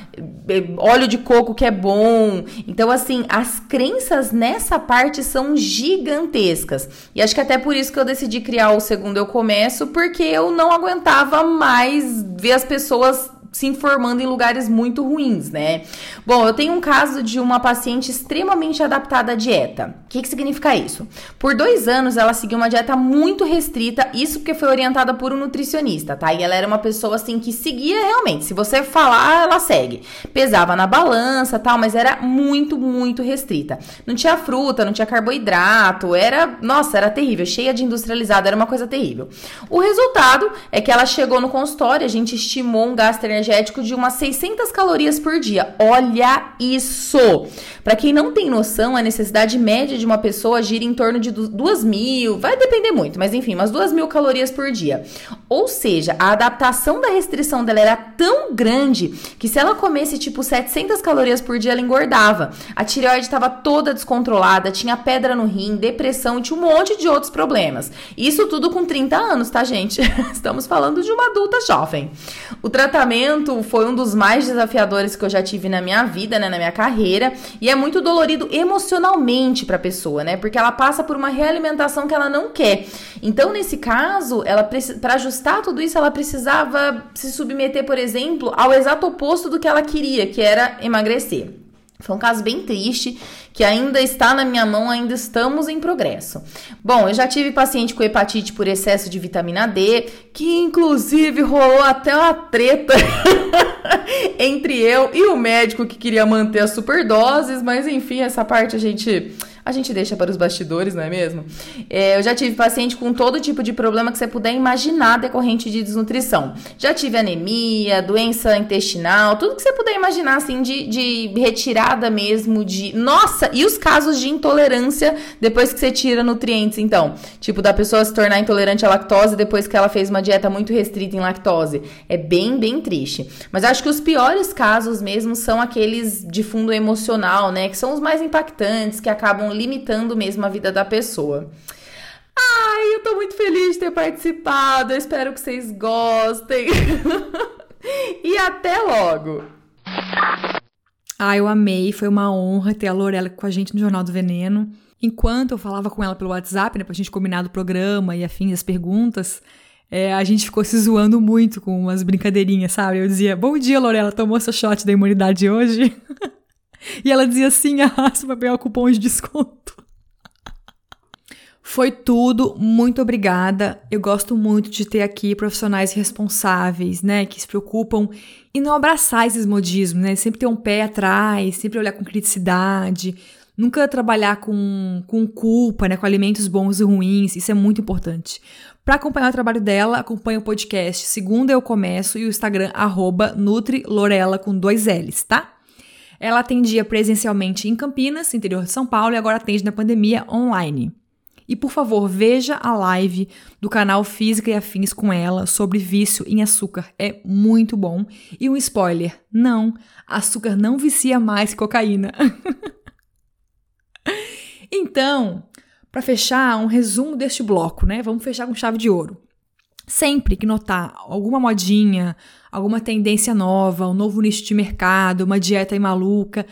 G: óleo de coco que é bom. Então, assim, as crenças nessa parte são gigantescas. E acho que até por isso que eu decidi criar o segundo eu começo, porque eu não aguentava mais ver as pessoas se informando em lugares muito ruins, né? Bom, eu tenho um caso de uma paciente extremamente adaptada à dieta. O que, que significa isso? Por dois anos ela seguiu uma dieta muito restrita, isso porque foi orientada por um nutricionista, tá? E ela era uma pessoa assim que seguia realmente. Se você falar, ela segue. Pesava na balança tal, mas era muito, muito restrita. Não tinha fruta, não tinha carboidrato, era, nossa, era terrível, cheia de industrializado, era uma coisa terrível. O resultado é que ela chegou no consultório, a gente estimou um gasto energético energético de umas 600 calorias por dia. Olha isso! Para quem não tem noção, a necessidade média de uma pessoa gira em torno de 2 mil, vai depender muito, mas enfim, umas 2 mil calorias por dia. Ou seja, a adaptação da restrição dela era tão grande que se ela comesse tipo 700 calorias por dia, ela engordava. A tireoide estava toda descontrolada, tinha pedra no rim, depressão e tinha um monte de outros problemas. Isso tudo com 30 anos, tá, gente? <laughs> Estamos falando de uma adulta jovem. O tratamento foi um dos mais desafiadores que eu já tive na minha vida, né, na minha carreira, e é muito dolorido emocionalmente para a pessoa, né? Porque ela passa por uma realimentação que ela não quer. Então, nesse caso, ela para ajustar tudo isso, ela precisava se submeter, por exemplo, ao exato oposto do que ela queria, que era emagrecer. Foi um caso bem triste que ainda está na minha mão, ainda estamos em progresso. Bom, eu já tive paciente com hepatite por excesso de vitamina D, que inclusive rolou até uma treta <laughs> entre eu e o médico que queria manter as superdoses, mas enfim, essa parte a gente a gente deixa para os bastidores, não é mesmo? É, eu já tive paciente com todo tipo de problema que você puder imaginar decorrente de desnutrição. Já tive anemia, doença intestinal, tudo que você puder imaginar, assim, de, de retirada mesmo, de. Nossa! E os casos de intolerância depois que você tira nutrientes, então. Tipo, da pessoa se tornar intolerante à lactose depois que ela fez uma dieta muito restrita em lactose. É bem, bem triste. Mas acho que os piores casos mesmo são aqueles de fundo emocional, né? Que são os mais impactantes, que acabam limitando mesmo a vida da pessoa. Ai, eu tô muito feliz de ter participado. Eu espero que vocês gostem. <laughs> e até logo.
A: Ah, eu amei. Foi uma honra ter a Lorela com a gente no Jornal do Veneno. Enquanto eu falava com ela pelo WhatsApp, né, pra gente combinar do programa e afim das perguntas, é, a gente ficou se zoando muito com umas brincadeirinhas, sabe? Eu dizia, bom dia, Lorela, tomou seu shot da imunidade hoje? <laughs> E ela dizia assim: arrasta para pegar o cupom de desconto. Foi tudo, muito obrigada. Eu gosto muito de ter aqui profissionais responsáveis, né, que se preocupam em não abraçar esses modismos, né, sempre ter um pé atrás, sempre olhar com criticidade, nunca trabalhar com, com culpa, né, com alimentos bons e ruins, isso é muito importante. Para acompanhar o trabalho dela, acompanhe o podcast Segunda Eu Começo e o Instagram arroba NutriLorela com dois L's, tá? Ela atendia presencialmente em Campinas, interior de São Paulo, e agora atende na pandemia online. E por favor, veja a live do canal Física e Afins com ela sobre vício em açúcar. É muito bom. E um spoiler: não, açúcar não vicia mais cocaína. <laughs> Então, para fechar um resumo deste bloco, né? Vamos fechar com chave de ouro. Sempre que notar alguma modinha, alguma tendência nova, um novo nicho de mercado, uma dieta aí maluca,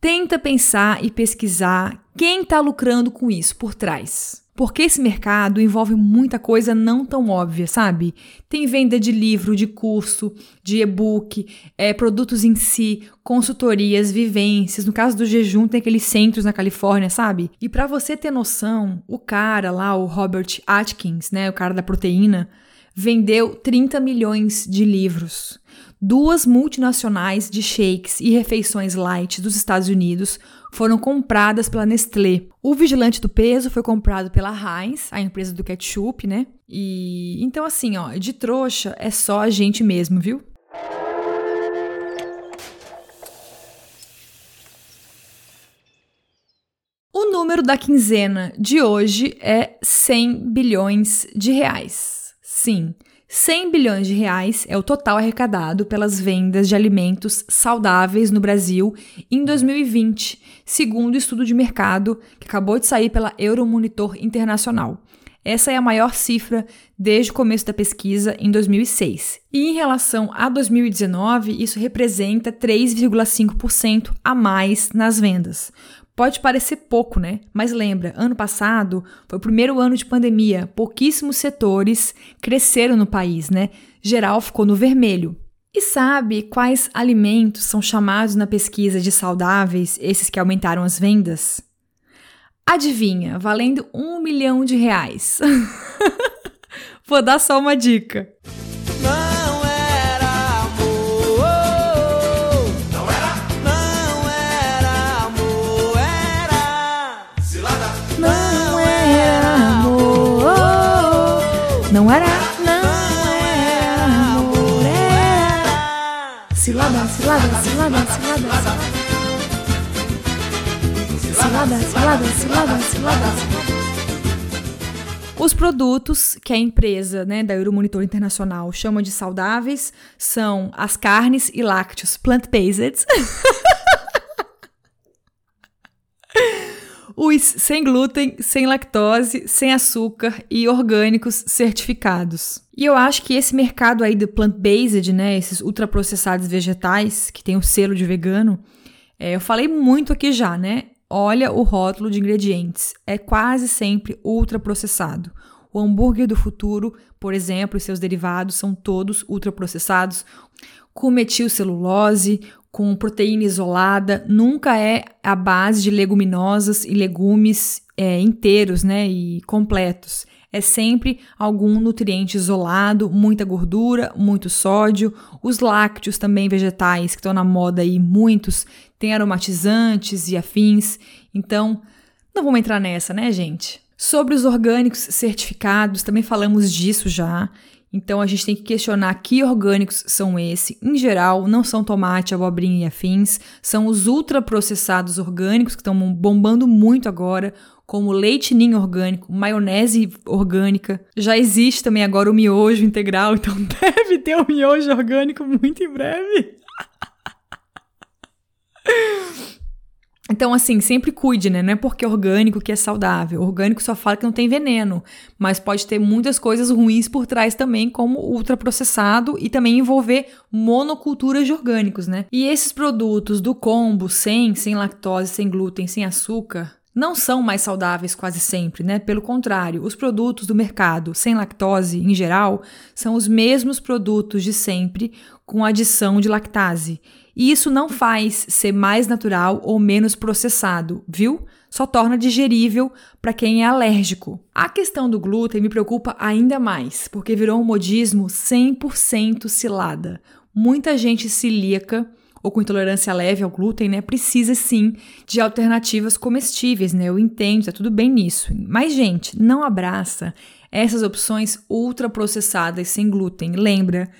A: tenta pensar e pesquisar quem está lucrando com isso por trás. Porque esse mercado envolve muita coisa não tão óbvia, sabe? Tem venda de livro, de curso, de e-book, é, produtos em si, consultorias, vivências. No caso do jejum, tem aqueles centros na Califórnia, sabe? E para você ter noção, o cara lá, o Robert Atkins, né, o cara da proteína, vendeu 30 milhões de livros. Duas multinacionais de shakes e refeições light dos Estados Unidos foram compradas pela Nestlé. O Vigilante do Peso foi comprado pela Heinz, a empresa do ketchup, né? E então assim, ó, de trouxa é só a gente mesmo, viu? O número da quinzena de hoje é 100 bilhões de reais. Sim, 100 bilhões de reais é o total arrecadado pelas vendas de alimentos saudáveis no Brasil em 2020, segundo o estudo de mercado que acabou de sair pela Euromonitor Internacional. Essa é a maior cifra desde o começo da pesquisa, em 2006. E em relação a 2019, isso representa 3,5% a mais nas vendas. Pode parecer pouco, né? Mas lembra, ano passado foi o primeiro ano de pandemia, pouquíssimos setores cresceram no país, né? Geral ficou no vermelho. E sabe quais alimentos são chamados na pesquisa de saudáveis, esses que aumentaram as vendas? Adivinha, valendo um milhão de reais. <laughs> Vou dar só uma dica. Cilada, cilada, cilada, cilada, cilada, cilada, cilada, cilada. Os produtos que a empresa né, da Euromonitor Internacional chama de saudáveis são as carnes e lácteos plant-based. <laughs> os sem glúten, sem lactose, sem açúcar e orgânicos certificados. E eu acho que esse mercado aí do plant-based, né, esses ultraprocessados vegetais, que tem o selo de vegano, é, eu falei muito aqui já, né? Olha o rótulo de ingredientes, é quase sempre ultraprocessado. O hambúrguer do futuro, por exemplo, e seus derivados são todos ultraprocessados, com metilcelulose, com proteína isolada, nunca é a base de leguminosas e legumes é, inteiros né, e completos. É sempre algum nutriente isolado, muita gordura, muito sódio. Os lácteos também vegetais, que estão na moda aí, muitos, têm aromatizantes e afins. Então, não vamos entrar nessa, né, gente? Sobre os orgânicos certificados, também falamos disso já. Então a gente tem que questionar que orgânicos são esses. Em geral, não são tomate, abobrinha e afins, são os ultraprocessados orgânicos que estão bombando muito agora, como leite ninho orgânico, maionese orgânica. Já existe também agora o miojo integral, então <laughs> deve ter um miojo orgânico muito em breve. <laughs> Então, assim, sempre cuide, né? Não é porque é orgânico que é saudável. Orgânico só fala que não tem veneno, mas pode ter muitas coisas ruins por trás também, como ultraprocessado e também envolver monoculturas de orgânicos, né? E esses produtos do combo, sem, sem lactose, sem glúten, sem açúcar, não são mais saudáveis quase sempre, né? Pelo contrário, os produtos do mercado sem lactose, em geral, são os mesmos produtos de sempre com adição de lactase. E isso não faz ser mais natural ou menos processado, viu? Só torna digerível para quem é alérgico. A questão do glúten me preocupa ainda mais, porque virou um modismo 100% cilada. Muita gente celíaca ou com intolerância leve ao glúten, né, precisa sim de alternativas comestíveis, né? Eu entendo, tá tudo bem nisso. Mas gente, não abraça essas opções ultraprocessadas sem glúten. Lembra,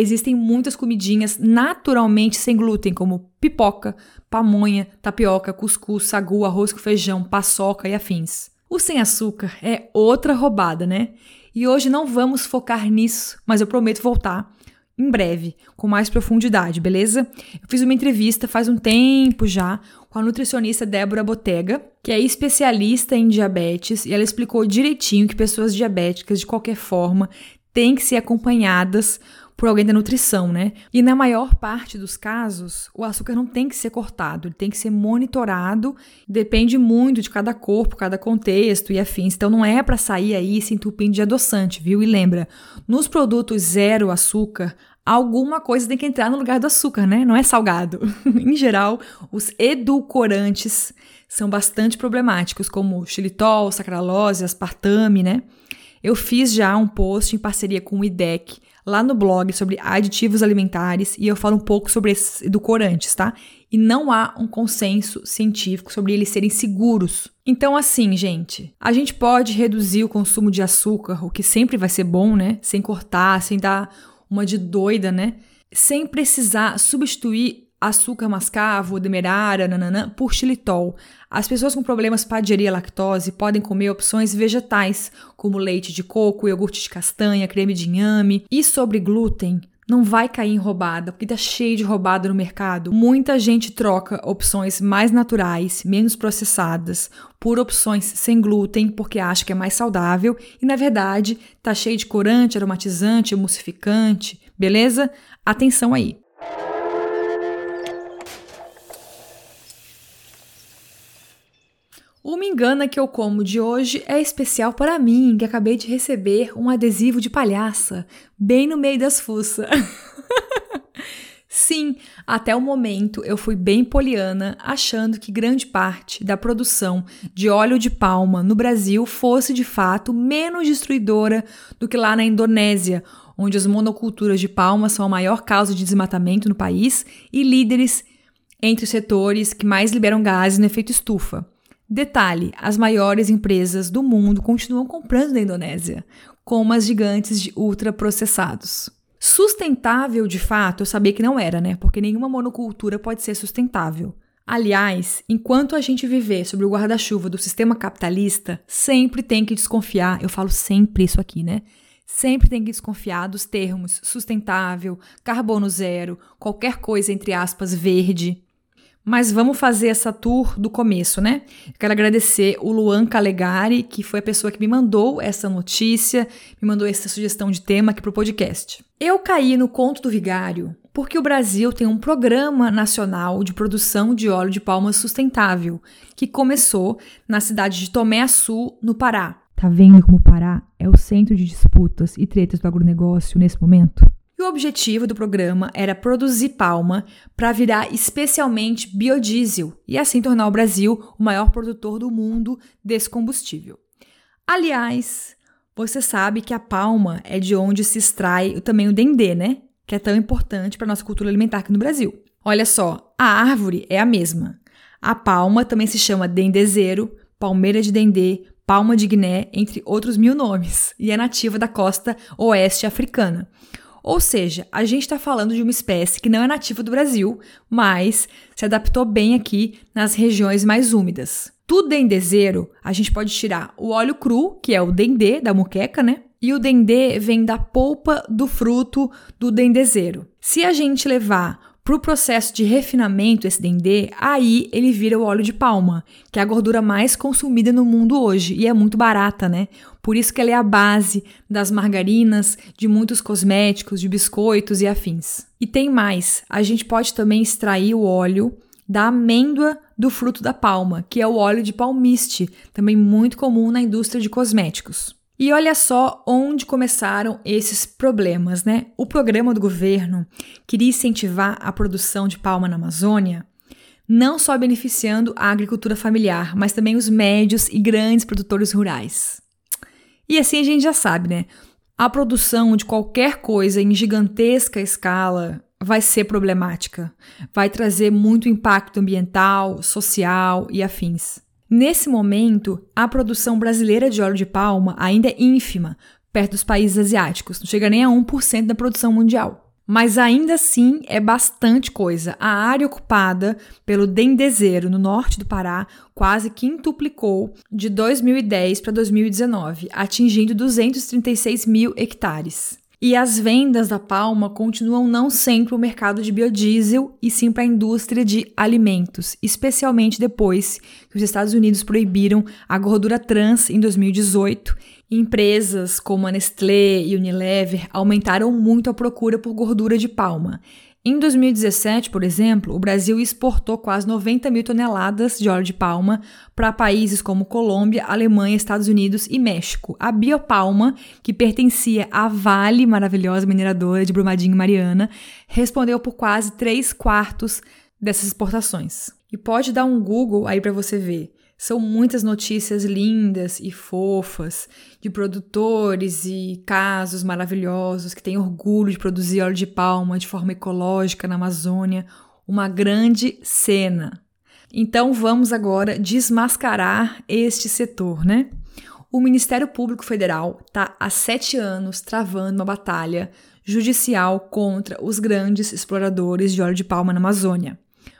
A: existem muitas comidinhas naturalmente sem glúten, como pipoca, pamonha, tapioca, cuscuz, sagu, arroz com feijão, paçoca e afins. O sem açúcar é outra roubada, né? E hoje não vamos focar nisso, mas eu prometo voltar em breve, com mais profundidade, beleza? Eu fiz uma entrevista faz um tempo já com a nutricionista Débora Botega, que é especialista em diabetes, e ela explicou direitinho que pessoas diabéticas, de qualquer forma, têm que ser acompanhadas por alguém da nutrição, né? E na maior parte dos casos, o açúcar não tem que ser cortado, ele tem que ser monitorado, depende muito de cada corpo, cada contexto e afins. Então não é para sair aí se entupindo de adoçante, viu? E lembra, nos produtos zero açúcar, alguma coisa tem que entrar no lugar do açúcar, né? Não é salgado. <laughs> em geral, os edulcorantes são bastante problemáticos, como xilitol, sacarose, aspartame, né? Eu fiz já um post em parceria com o IDEC lá no blog sobre aditivos alimentares e eu falo um pouco sobre esses edulcorantes, tá? E não há um consenso científico sobre eles serem seguros. Então, assim, gente, a gente pode reduzir o consumo de açúcar, o que sempre vai ser bom, né? Sem cortar, sem dar uma de doida, né? Sem precisar substituir açúcar mascavo, demerara, nananã, por xilitol. As pessoas com problemas para digerir a lactose podem comer opções vegetais, como leite de coco, iogurte de castanha, creme de inhame. E sobre glúten, não vai cair em roubada, porque tá cheio de roubada no mercado. Muita gente troca opções mais naturais, menos processadas, por opções sem glúten, porque acha que é mais saudável e na verdade tá cheio de corante, aromatizante, emulsificante, beleza? Atenção aí. O Me Engana que eu como de hoje é especial para mim, que acabei de receber um adesivo de palhaça, bem no meio das fuças. <laughs> Sim, até o momento eu fui bem poliana, achando que grande parte da produção de óleo de palma no Brasil fosse de fato menos destruidora do que lá na Indonésia, onde as monoculturas de palma são a maior causa de desmatamento no país e líderes entre os setores que mais liberam gases no efeito estufa. Detalhe: as maiores empresas do mundo continuam comprando na Indonésia, como as gigantes de ultraprocessados. Sustentável de fato, eu sabia que não era, né? Porque nenhuma monocultura pode ser sustentável. Aliás, enquanto a gente viver sob o guarda-chuva do sistema capitalista, sempre tem que desconfiar, eu falo sempre isso aqui, né? Sempre tem que desconfiar dos termos sustentável, carbono zero, qualquer coisa entre aspas verde. Mas vamos fazer essa tour do começo, né? Eu quero agradecer o Luan Calegari, que foi a pessoa que me mandou essa notícia, me mandou essa sugestão de tema aqui para o podcast. Eu caí no conto do vigário porque o Brasil tem um programa nacional de produção de óleo de palma sustentável, que começou na cidade de Tomé Açu, no Pará. Tá vendo como o Pará é o centro de disputas e tretas do agronegócio nesse momento? E o objetivo do programa era produzir palma para virar especialmente biodiesel e assim tornar o Brasil o maior produtor do mundo desse combustível. Aliás, você sabe que a palma é de onde se extrai também o dendê, né? Que é tão importante para nossa cultura alimentar aqui no Brasil. Olha só, a árvore é a mesma. A palma também se chama dendezeiro, palmeira de dendê, palma de Guiné, entre outros mil nomes, e é nativa da costa oeste africana. Ou seja, a gente está falando de uma espécie que não é nativa do Brasil, mas se adaptou bem aqui nas regiões mais úmidas. Do dendezeiro, a gente pode tirar o óleo cru, que é o dendê da muqueca, né? E o dendê vem da polpa do fruto do dendezeiro. Se a gente levar para o processo de refinamento esse dendê, aí ele vira o óleo de palma, que é a gordura mais consumida no mundo hoje e é muito barata, né? Por isso que ela é a base das margarinas, de muitos cosméticos, de biscoitos e afins. E tem mais, a gente pode também extrair o óleo da amêndoa do fruto da palma, que é o óleo de palmiste, também muito comum na indústria de cosméticos. E olha só onde começaram esses problemas, né? O programa do governo queria incentivar a produção de palma na Amazônia, não só beneficiando a agricultura familiar, mas também os médios e grandes produtores rurais. E assim a gente já sabe, né? A produção de qualquer coisa em gigantesca escala vai ser problemática, vai trazer muito impacto ambiental, social e afins. Nesse momento, a produção brasileira de óleo de palma ainda é ínfima, perto dos países asiáticos, não chega nem a 1% da produção mundial. Mas ainda assim é bastante coisa. A área ocupada pelo dendezeiro no norte do Pará quase quintuplicou de 2010 para 2019, atingindo 236 mil hectares. E as vendas da palma continuam não sempre o mercado de biodiesel e sim para a indústria de alimentos, especialmente depois que os Estados Unidos proibiram a gordura trans em 2018. Empresas como a Nestlé e Unilever aumentaram muito a procura por gordura de palma. Em 2017, por exemplo, o Brasil exportou quase 90 mil toneladas de óleo de palma para países como Colômbia, Alemanha, Estados Unidos e México. A Biopalma, que pertencia à Vale, maravilhosa mineradora de Brumadinho e Mariana, respondeu por quase 3 quartos dessas exportações. E pode dar um Google aí para você ver. São muitas notícias lindas e fofas de produtores e casos maravilhosos que têm orgulho de produzir óleo de palma de forma ecológica na Amazônia. Uma grande cena. Então vamos agora desmascarar este setor, né? O Ministério Público Federal está há sete anos travando uma batalha judicial contra os grandes exploradores de óleo de palma na Amazônia.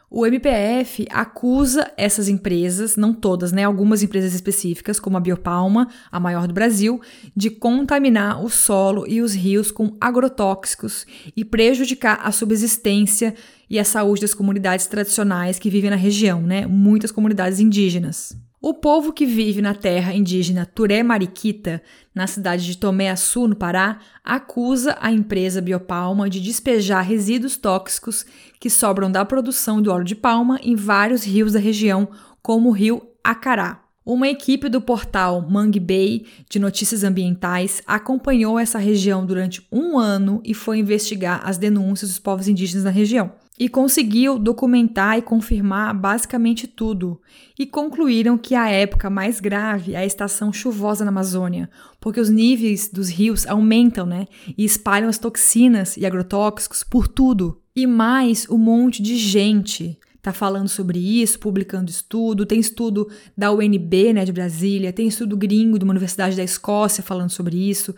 A: O MPF acusa essas empresas, não todas, né, algumas empresas específicas, como a Biopalma, a maior do Brasil, de contaminar o solo e os rios com agrotóxicos e prejudicar a subsistência e a saúde das comunidades tradicionais que vivem na região, né, muitas comunidades indígenas. O povo que vive na terra indígena Turé Mariquita, na cidade de Tomé Açu, no Pará, acusa a empresa Biopalma de despejar resíduos tóxicos que sobram da produção do óleo de palma em vários rios da região, como o rio Acará. Uma equipe do portal Mangue Bay de notícias ambientais acompanhou essa região durante um ano e foi investigar as denúncias dos povos indígenas na região e conseguiu documentar e confirmar basicamente tudo. E concluíram que a época mais grave é a estação chuvosa na Amazônia, porque os níveis dos rios aumentam, né? E espalham as toxinas e agrotóxicos por tudo. E mais um monte de gente tá falando sobre isso, publicando estudo. Tem estudo da UNB, né, de Brasília, tem estudo gringo de uma universidade da Escócia falando sobre isso.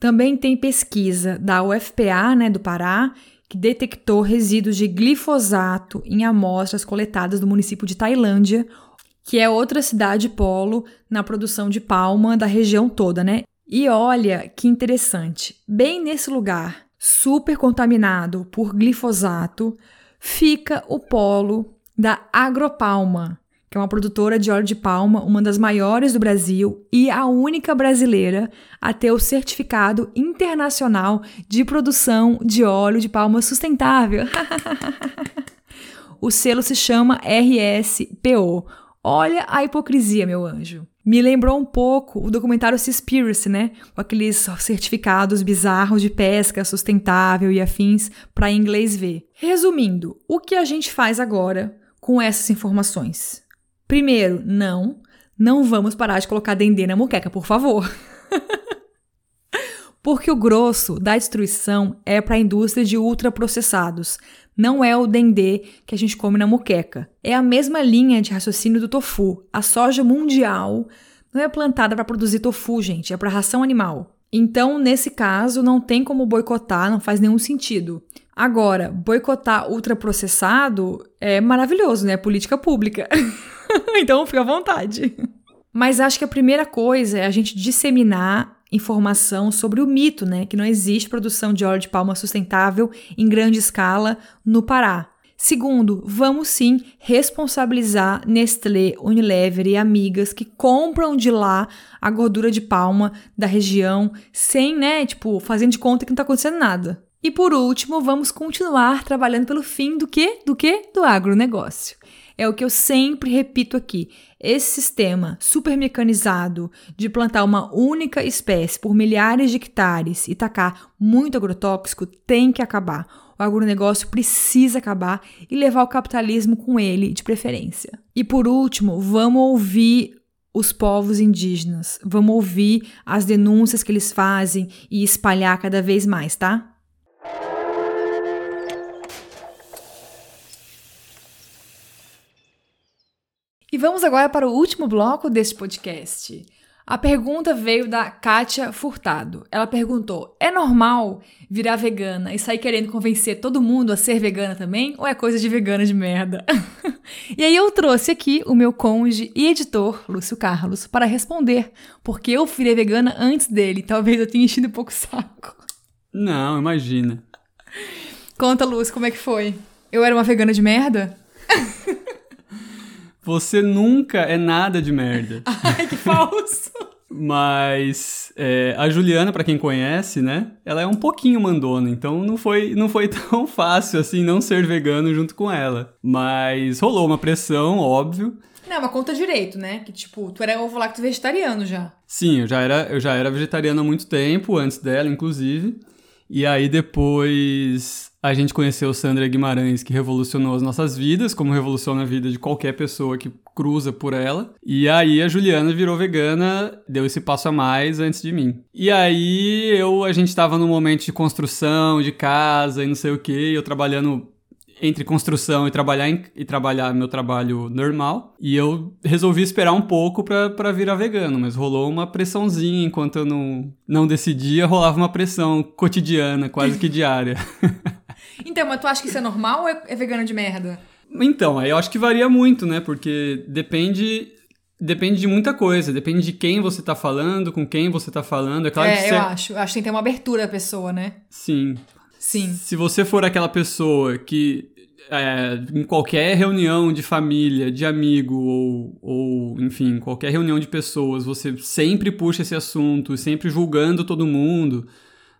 A: Também tem pesquisa da UFPA, né, do Pará, que detectou resíduos de glifosato em amostras coletadas do município de Tailândia, que é outra cidade polo na produção de palma da região toda, né? E olha que interessante, bem nesse lugar super contaminado por glifosato, fica o polo da Agropalma, que é uma produtora de óleo de palma, uma das maiores do Brasil e a única brasileira a ter o certificado internacional de produção de óleo de palma sustentável. <laughs> o selo se chama RSPO. Olha a hipocrisia, meu anjo. Me lembrou um pouco o documentário Seaspiracy, né? Com aqueles certificados bizarros de pesca sustentável e afins para inglês ver. Resumindo, o que a gente faz agora com essas informações? Primeiro, não. Não vamos parar de colocar dendê na muqueca, por favor. <laughs> Porque o grosso da destruição é para a indústria de ultraprocessados. Não é o dendê que a gente come na muqueca. É a mesma linha de raciocínio do tofu. A soja mundial não é plantada para produzir tofu, gente, é para ração animal. Então, nesse caso, não tem como boicotar, não faz nenhum sentido. Agora, boicotar ultraprocessado é maravilhoso, né? Política pública. <laughs> <laughs> então, fica à vontade. Mas acho que a primeira coisa é a gente disseminar informação sobre o mito, né? Que não existe produção de óleo de palma sustentável em grande escala no Pará. Segundo, vamos sim responsabilizar Nestlé, Unilever e amigas que compram de lá a gordura de palma da região sem, né, tipo, fazendo de conta que não está acontecendo nada. E por último, vamos continuar trabalhando pelo fim do que? Do que? Do agronegócio. É o que eu sempre repito aqui. Esse sistema super mecanizado de plantar uma única espécie por milhares de hectares e tacar muito agrotóxico tem que acabar. O agronegócio precisa acabar e levar o capitalismo com ele, de preferência. E por último, vamos ouvir os povos indígenas. Vamos ouvir as denúncias que eles fazem e espalhar cada vez mais, tá? E vamos agora para o último bloco deste podcast. A pergunta veio da Kátia Furtado. Ela perguntou: é normal virar vegana e sair querendo convencer todo mundo a ser vegana também? Ou é coisa de vegana de merda? <laughs> e aí eu trouxe aqui o meu cônjuge e editor, Lúcio Carlos, para responder, porque eu virei vegana antes dele. Talvez eu tenha enchido um pouco o saco.
H: Não, imagina.
A: Conta, Luz, como é que foi? Eu era uma vegana de merda? <laughs>
H: Você nunca é nada de merda. <laughs>
A: Ai, que falso!
H: Mas é, a Juliana, pra quem conhece, né? Ela é um pouquinho mandona, então não foi, não foi <laughs> tão fácil assim não ser vegano junto com ela. Mas rolou uma pressão, óbvio.
A: Não, mas conta direito, né? Que tipo, tu era ovo lacto vegetariano já.
H: Sim, eu já era, eu já era vegetariano há muito tempo, antes dela, inclusive. E aí depois a gente conheceu Sandra Guimarães, que revolucionou as nossas vidas, como revoluciona a vida de qualquer pessoa que cruza por ela. E aí a Juliana virou vegana, deu esse passo a mais antes de mim. E aí eu a gente tava num momento de construção de casa e não sei o que, eu trabalhando entre construção e trabalhar em, e trabalhar meu trabalho normal. E eu resolvi esperar um pouco para virar vegano, mas rolou uma pressãozinha enquanto eu não, não decidia, rolava uma pressão cotidiana, quase que diária. <laughs>
A: então, mas tu acha que isso é normal ou é, é vegano de merda?
H: Então, aí eu acho que varia muito, né? Porque depende depende de muita coisa, depende de quem você tá falando, com quem você tá falando. É claro
A: é,
H: que
A: eu
H: você...
A: acho. Eu acho que tem que ter uma abertura da pessoa, né?
H: Sim.
A: Sim.
H: Se você for aquela pessoa que é, em qualquer reunião de família, de amigo ou, ou, enfim, qualquer reunião de pessoas, você sempre puxa esse assunto, sempre julgando todo mundo,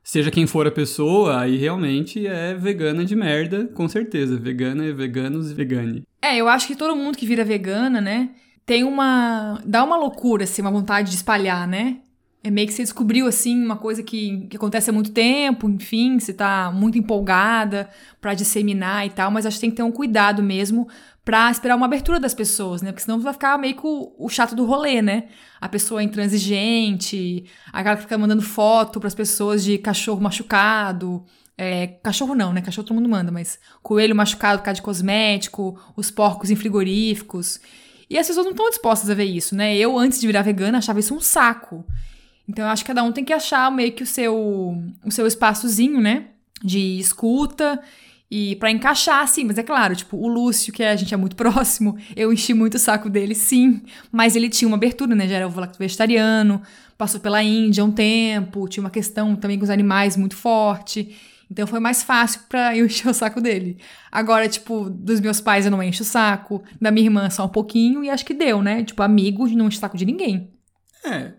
H: seja quem for a pessoa, aí realmente é vegana de merda, com certeza. Vegana é veganos e vegane.
A: É, eu acho que todo mundo que vira vegana, né, tem uma. dá uma loucura, assim, uma vontade de espalhar, né? É meio que você descobriu, assim, uma coisa que, que acontece há muito tempo, enfim, você tá muito empolgada para disseminar e tal, mas acho que tem que ter um cuidado mesmo pra esperar uma abertura das pessoas, né? Porque senão vai ficar meio que o, o chato do rolê, né? A pessoa intransigente, aquela que fica mandando foto pras pessoas de cachorro machucado. É, cachorro não, né? Cachorro todo mundo manda, mas coelho machucado por causa de cosmético, os porcos em frigoríficos. E as pessoas não estão dispostas a ver isso, né? Eu, antes de virar vegana, achava isso um saco. Então, eu acho que cada um tem que achar meio que o seu, o seu espaçozinho, né? De escuta e para encaixar, sim. Mas é claro, tipo, o Lúcio, que a gente é muito <laughs> próximo, eu enchi muito o saco dele, sim. Mas ele tinha uma abertura, né? Já era vegetariano, passou pela Índia um tempo, tinha uma questão também com os animais muito forte. Então foi mais fácil pra <laughs> eu encher o saco dele. Agora, tipo, dos meus pais eu não encho o saco, da minha irmã só um pouquinho, e acho que deu, né? Tipo, amigos não enche o saco de ninguém.
H: É,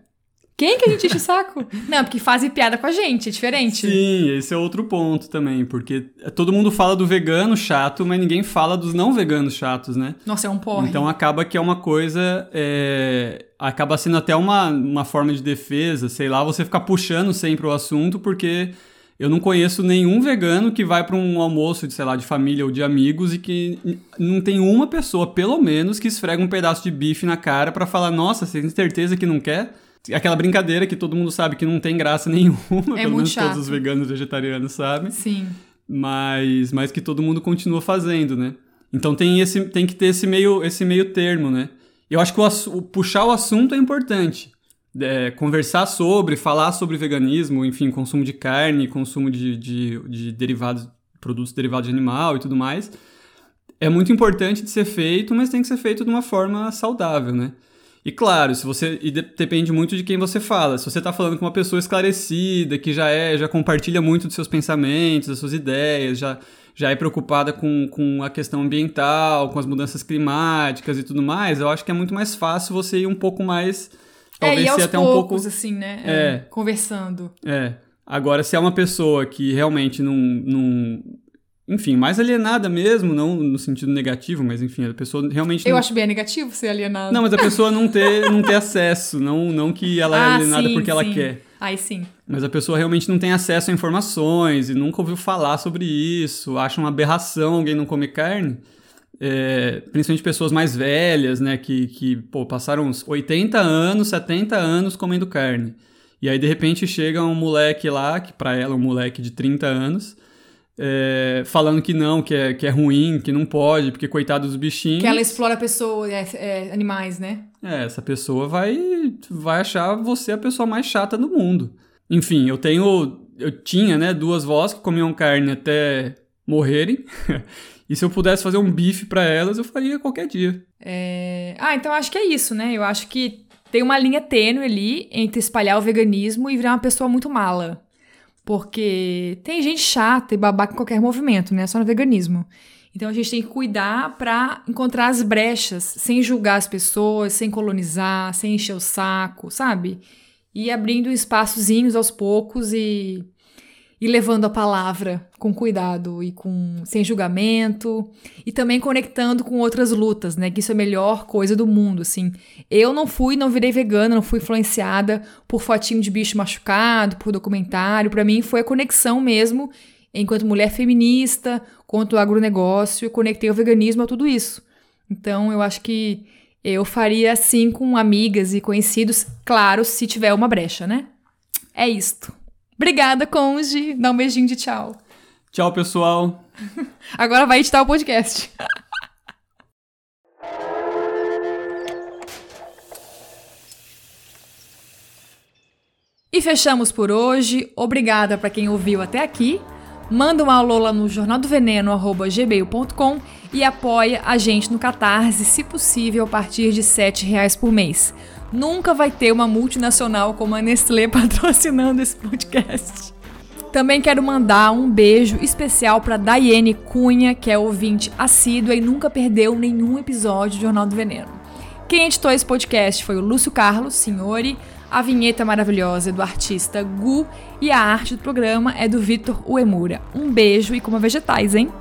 A: quem que a gente enche o saco? <laughs> Não, porque fazem piada com a gente, é diferente.
H: Sim, esse é outro ponto também, porque todo mundo fala do vegano chato, mas ninguém fala dos não veganos chatos, né?
A: Nossa, é um porre.
H: Então acaba que é uma coisa. É... Acaba sendo até uma, uma forma de defesa, sei lá, você ficar puxando sempre o assunto, porque eu não conheço nenhum vegano que vai para um almoço de, sei lá, de família ou de amigos e que não tem uma pessoa, pelo menos, que esfrega um pedaço de bife na cara para falar: nossa, você tem certeza que não quer? Aquela brincadeira que todo mundo sabe que não tem graça <laughs> nenhuma, é pelo menos chato. todos os veganos vegetarianos sabem.
A: Sim.
H: Mas, mas que todo mundo continua fazendo, né? Então tem, esse, tem que ter esse meio, esse meio termo, né? Eu acho que o, o puxar o assunto é importante. É, conversar sobre, falar sobre veganismo, enfim, consumo de carne, consumo de, de, de derivados, produtos derivados de animal e tudo mais. É muito importante de ser feito, mas tem que ser feito de uma forma saudável, né? E claro, se você e depende muito de quem você fala. Se você está falando com uma pessoa esclarecida, que já é, já compartilha muito dos seus pensamentos, das suas ideias, já já é preocupada com, com a questão ambiental, com as mudanças climáticas e tudo mais, eu acho que é muito mais fácil você ir um pouco mais
A: talvez é, e aos ser até poucos, um pouco assim, né? É, é, conversando.
H: É. Agora, se é uma pessoa que realmente não, não enfim, mais alienada mesmo, não no sentido negativo, mas enfim, a pessoa realmente.
A: Eu
H: não...
A: acho bem negativo ser alienada.
H: Não, mas a pessoa não ter, <laughs> não ter acesso, não, não que ela é ah, é alienada sim, porque sim. ela quer.
A: Aí sim.
H: Mas a pessoa realmente não tem acesso a informações e nunca ouviu falar sobre isso, acha uma aberração alguém não comer carne. É, principalmente pessoas mais velhas, né, que, que pô, passaram uns 80 anos, 70 anos comendo carne. E aí, de repente, chega um moleque lá, que para ela é um moleque de 30 anos, é, falando que não, que é, que é ruim, que não pode, porque coitado dos bichinhos.
A: Que ela explora pessoas, é, é, animais, né?
H: É, essa pessoa vai, vai achar você a pessoa mais chata do mundo. Enfim, eu tenho. Eu tinha, né, duas vós que comiam carne até morrerem. <laughs> e se eu pudesse fazer um bife para elas, eu faria qualquer dia.
A: É... Ah, então acho que é isso, né? Eu acho que tem uma linha tênue ali entre espalhar o veganismo e virar uma pessoa muito mala. Porque tem gente chata e babaca em qualquer movimento, né? Só no veganismo. Então a gente tem que cuidar para encontrar as brechas, sem julgar as pessoas, sem colonizar, sem encher o saco, sabe? E abrindo espaçozinhos aos poucos e e levando a palavra com cuidado e com sem julgamento e também conectando com outras lutas, né? Que isso é a melhor coisa do mundo, assim. Eu não fui, não virei vegana, não fui influenciada por fotinho de bicho machucado, por documentário. Para mim foi a conexão mesmo, enquanto mulher feminista, contra o agronegócio, conectei o veganismo a tudo isso. Então, eu acho que eu faria assim com amigas e conhecidos, claro, se tiver uma brecha, né? É isto. Obrigada, Conge. Dá um beijinho de tchau.
H: Tchau, pessoal. <laughs>
A: Agora vai editar o podcast. e fechamos por hoje. Obrigada para quem ouviu até aqui. Manda um alô lá no jornaldoveneno.gmail.com e apoia a gente no Catarse, se possível, a partir de R$ reais por mês. Nunca vai ter uma multinacional como a Nestlé <laughs> patrocinando esse podcast. Também quero mandar um beijo especial para Daiane Cunha, que é ouvinte assídua e nunca perdeu nenhum episódio do Jornal do Veneno. Quem editou esse podcast foi o Lúcio Carlos, senhori, a vinheta maravilhosa é do artista Gu e a arte do programa é do Vitor Uemura. Um beijo e coma vegetais, hein?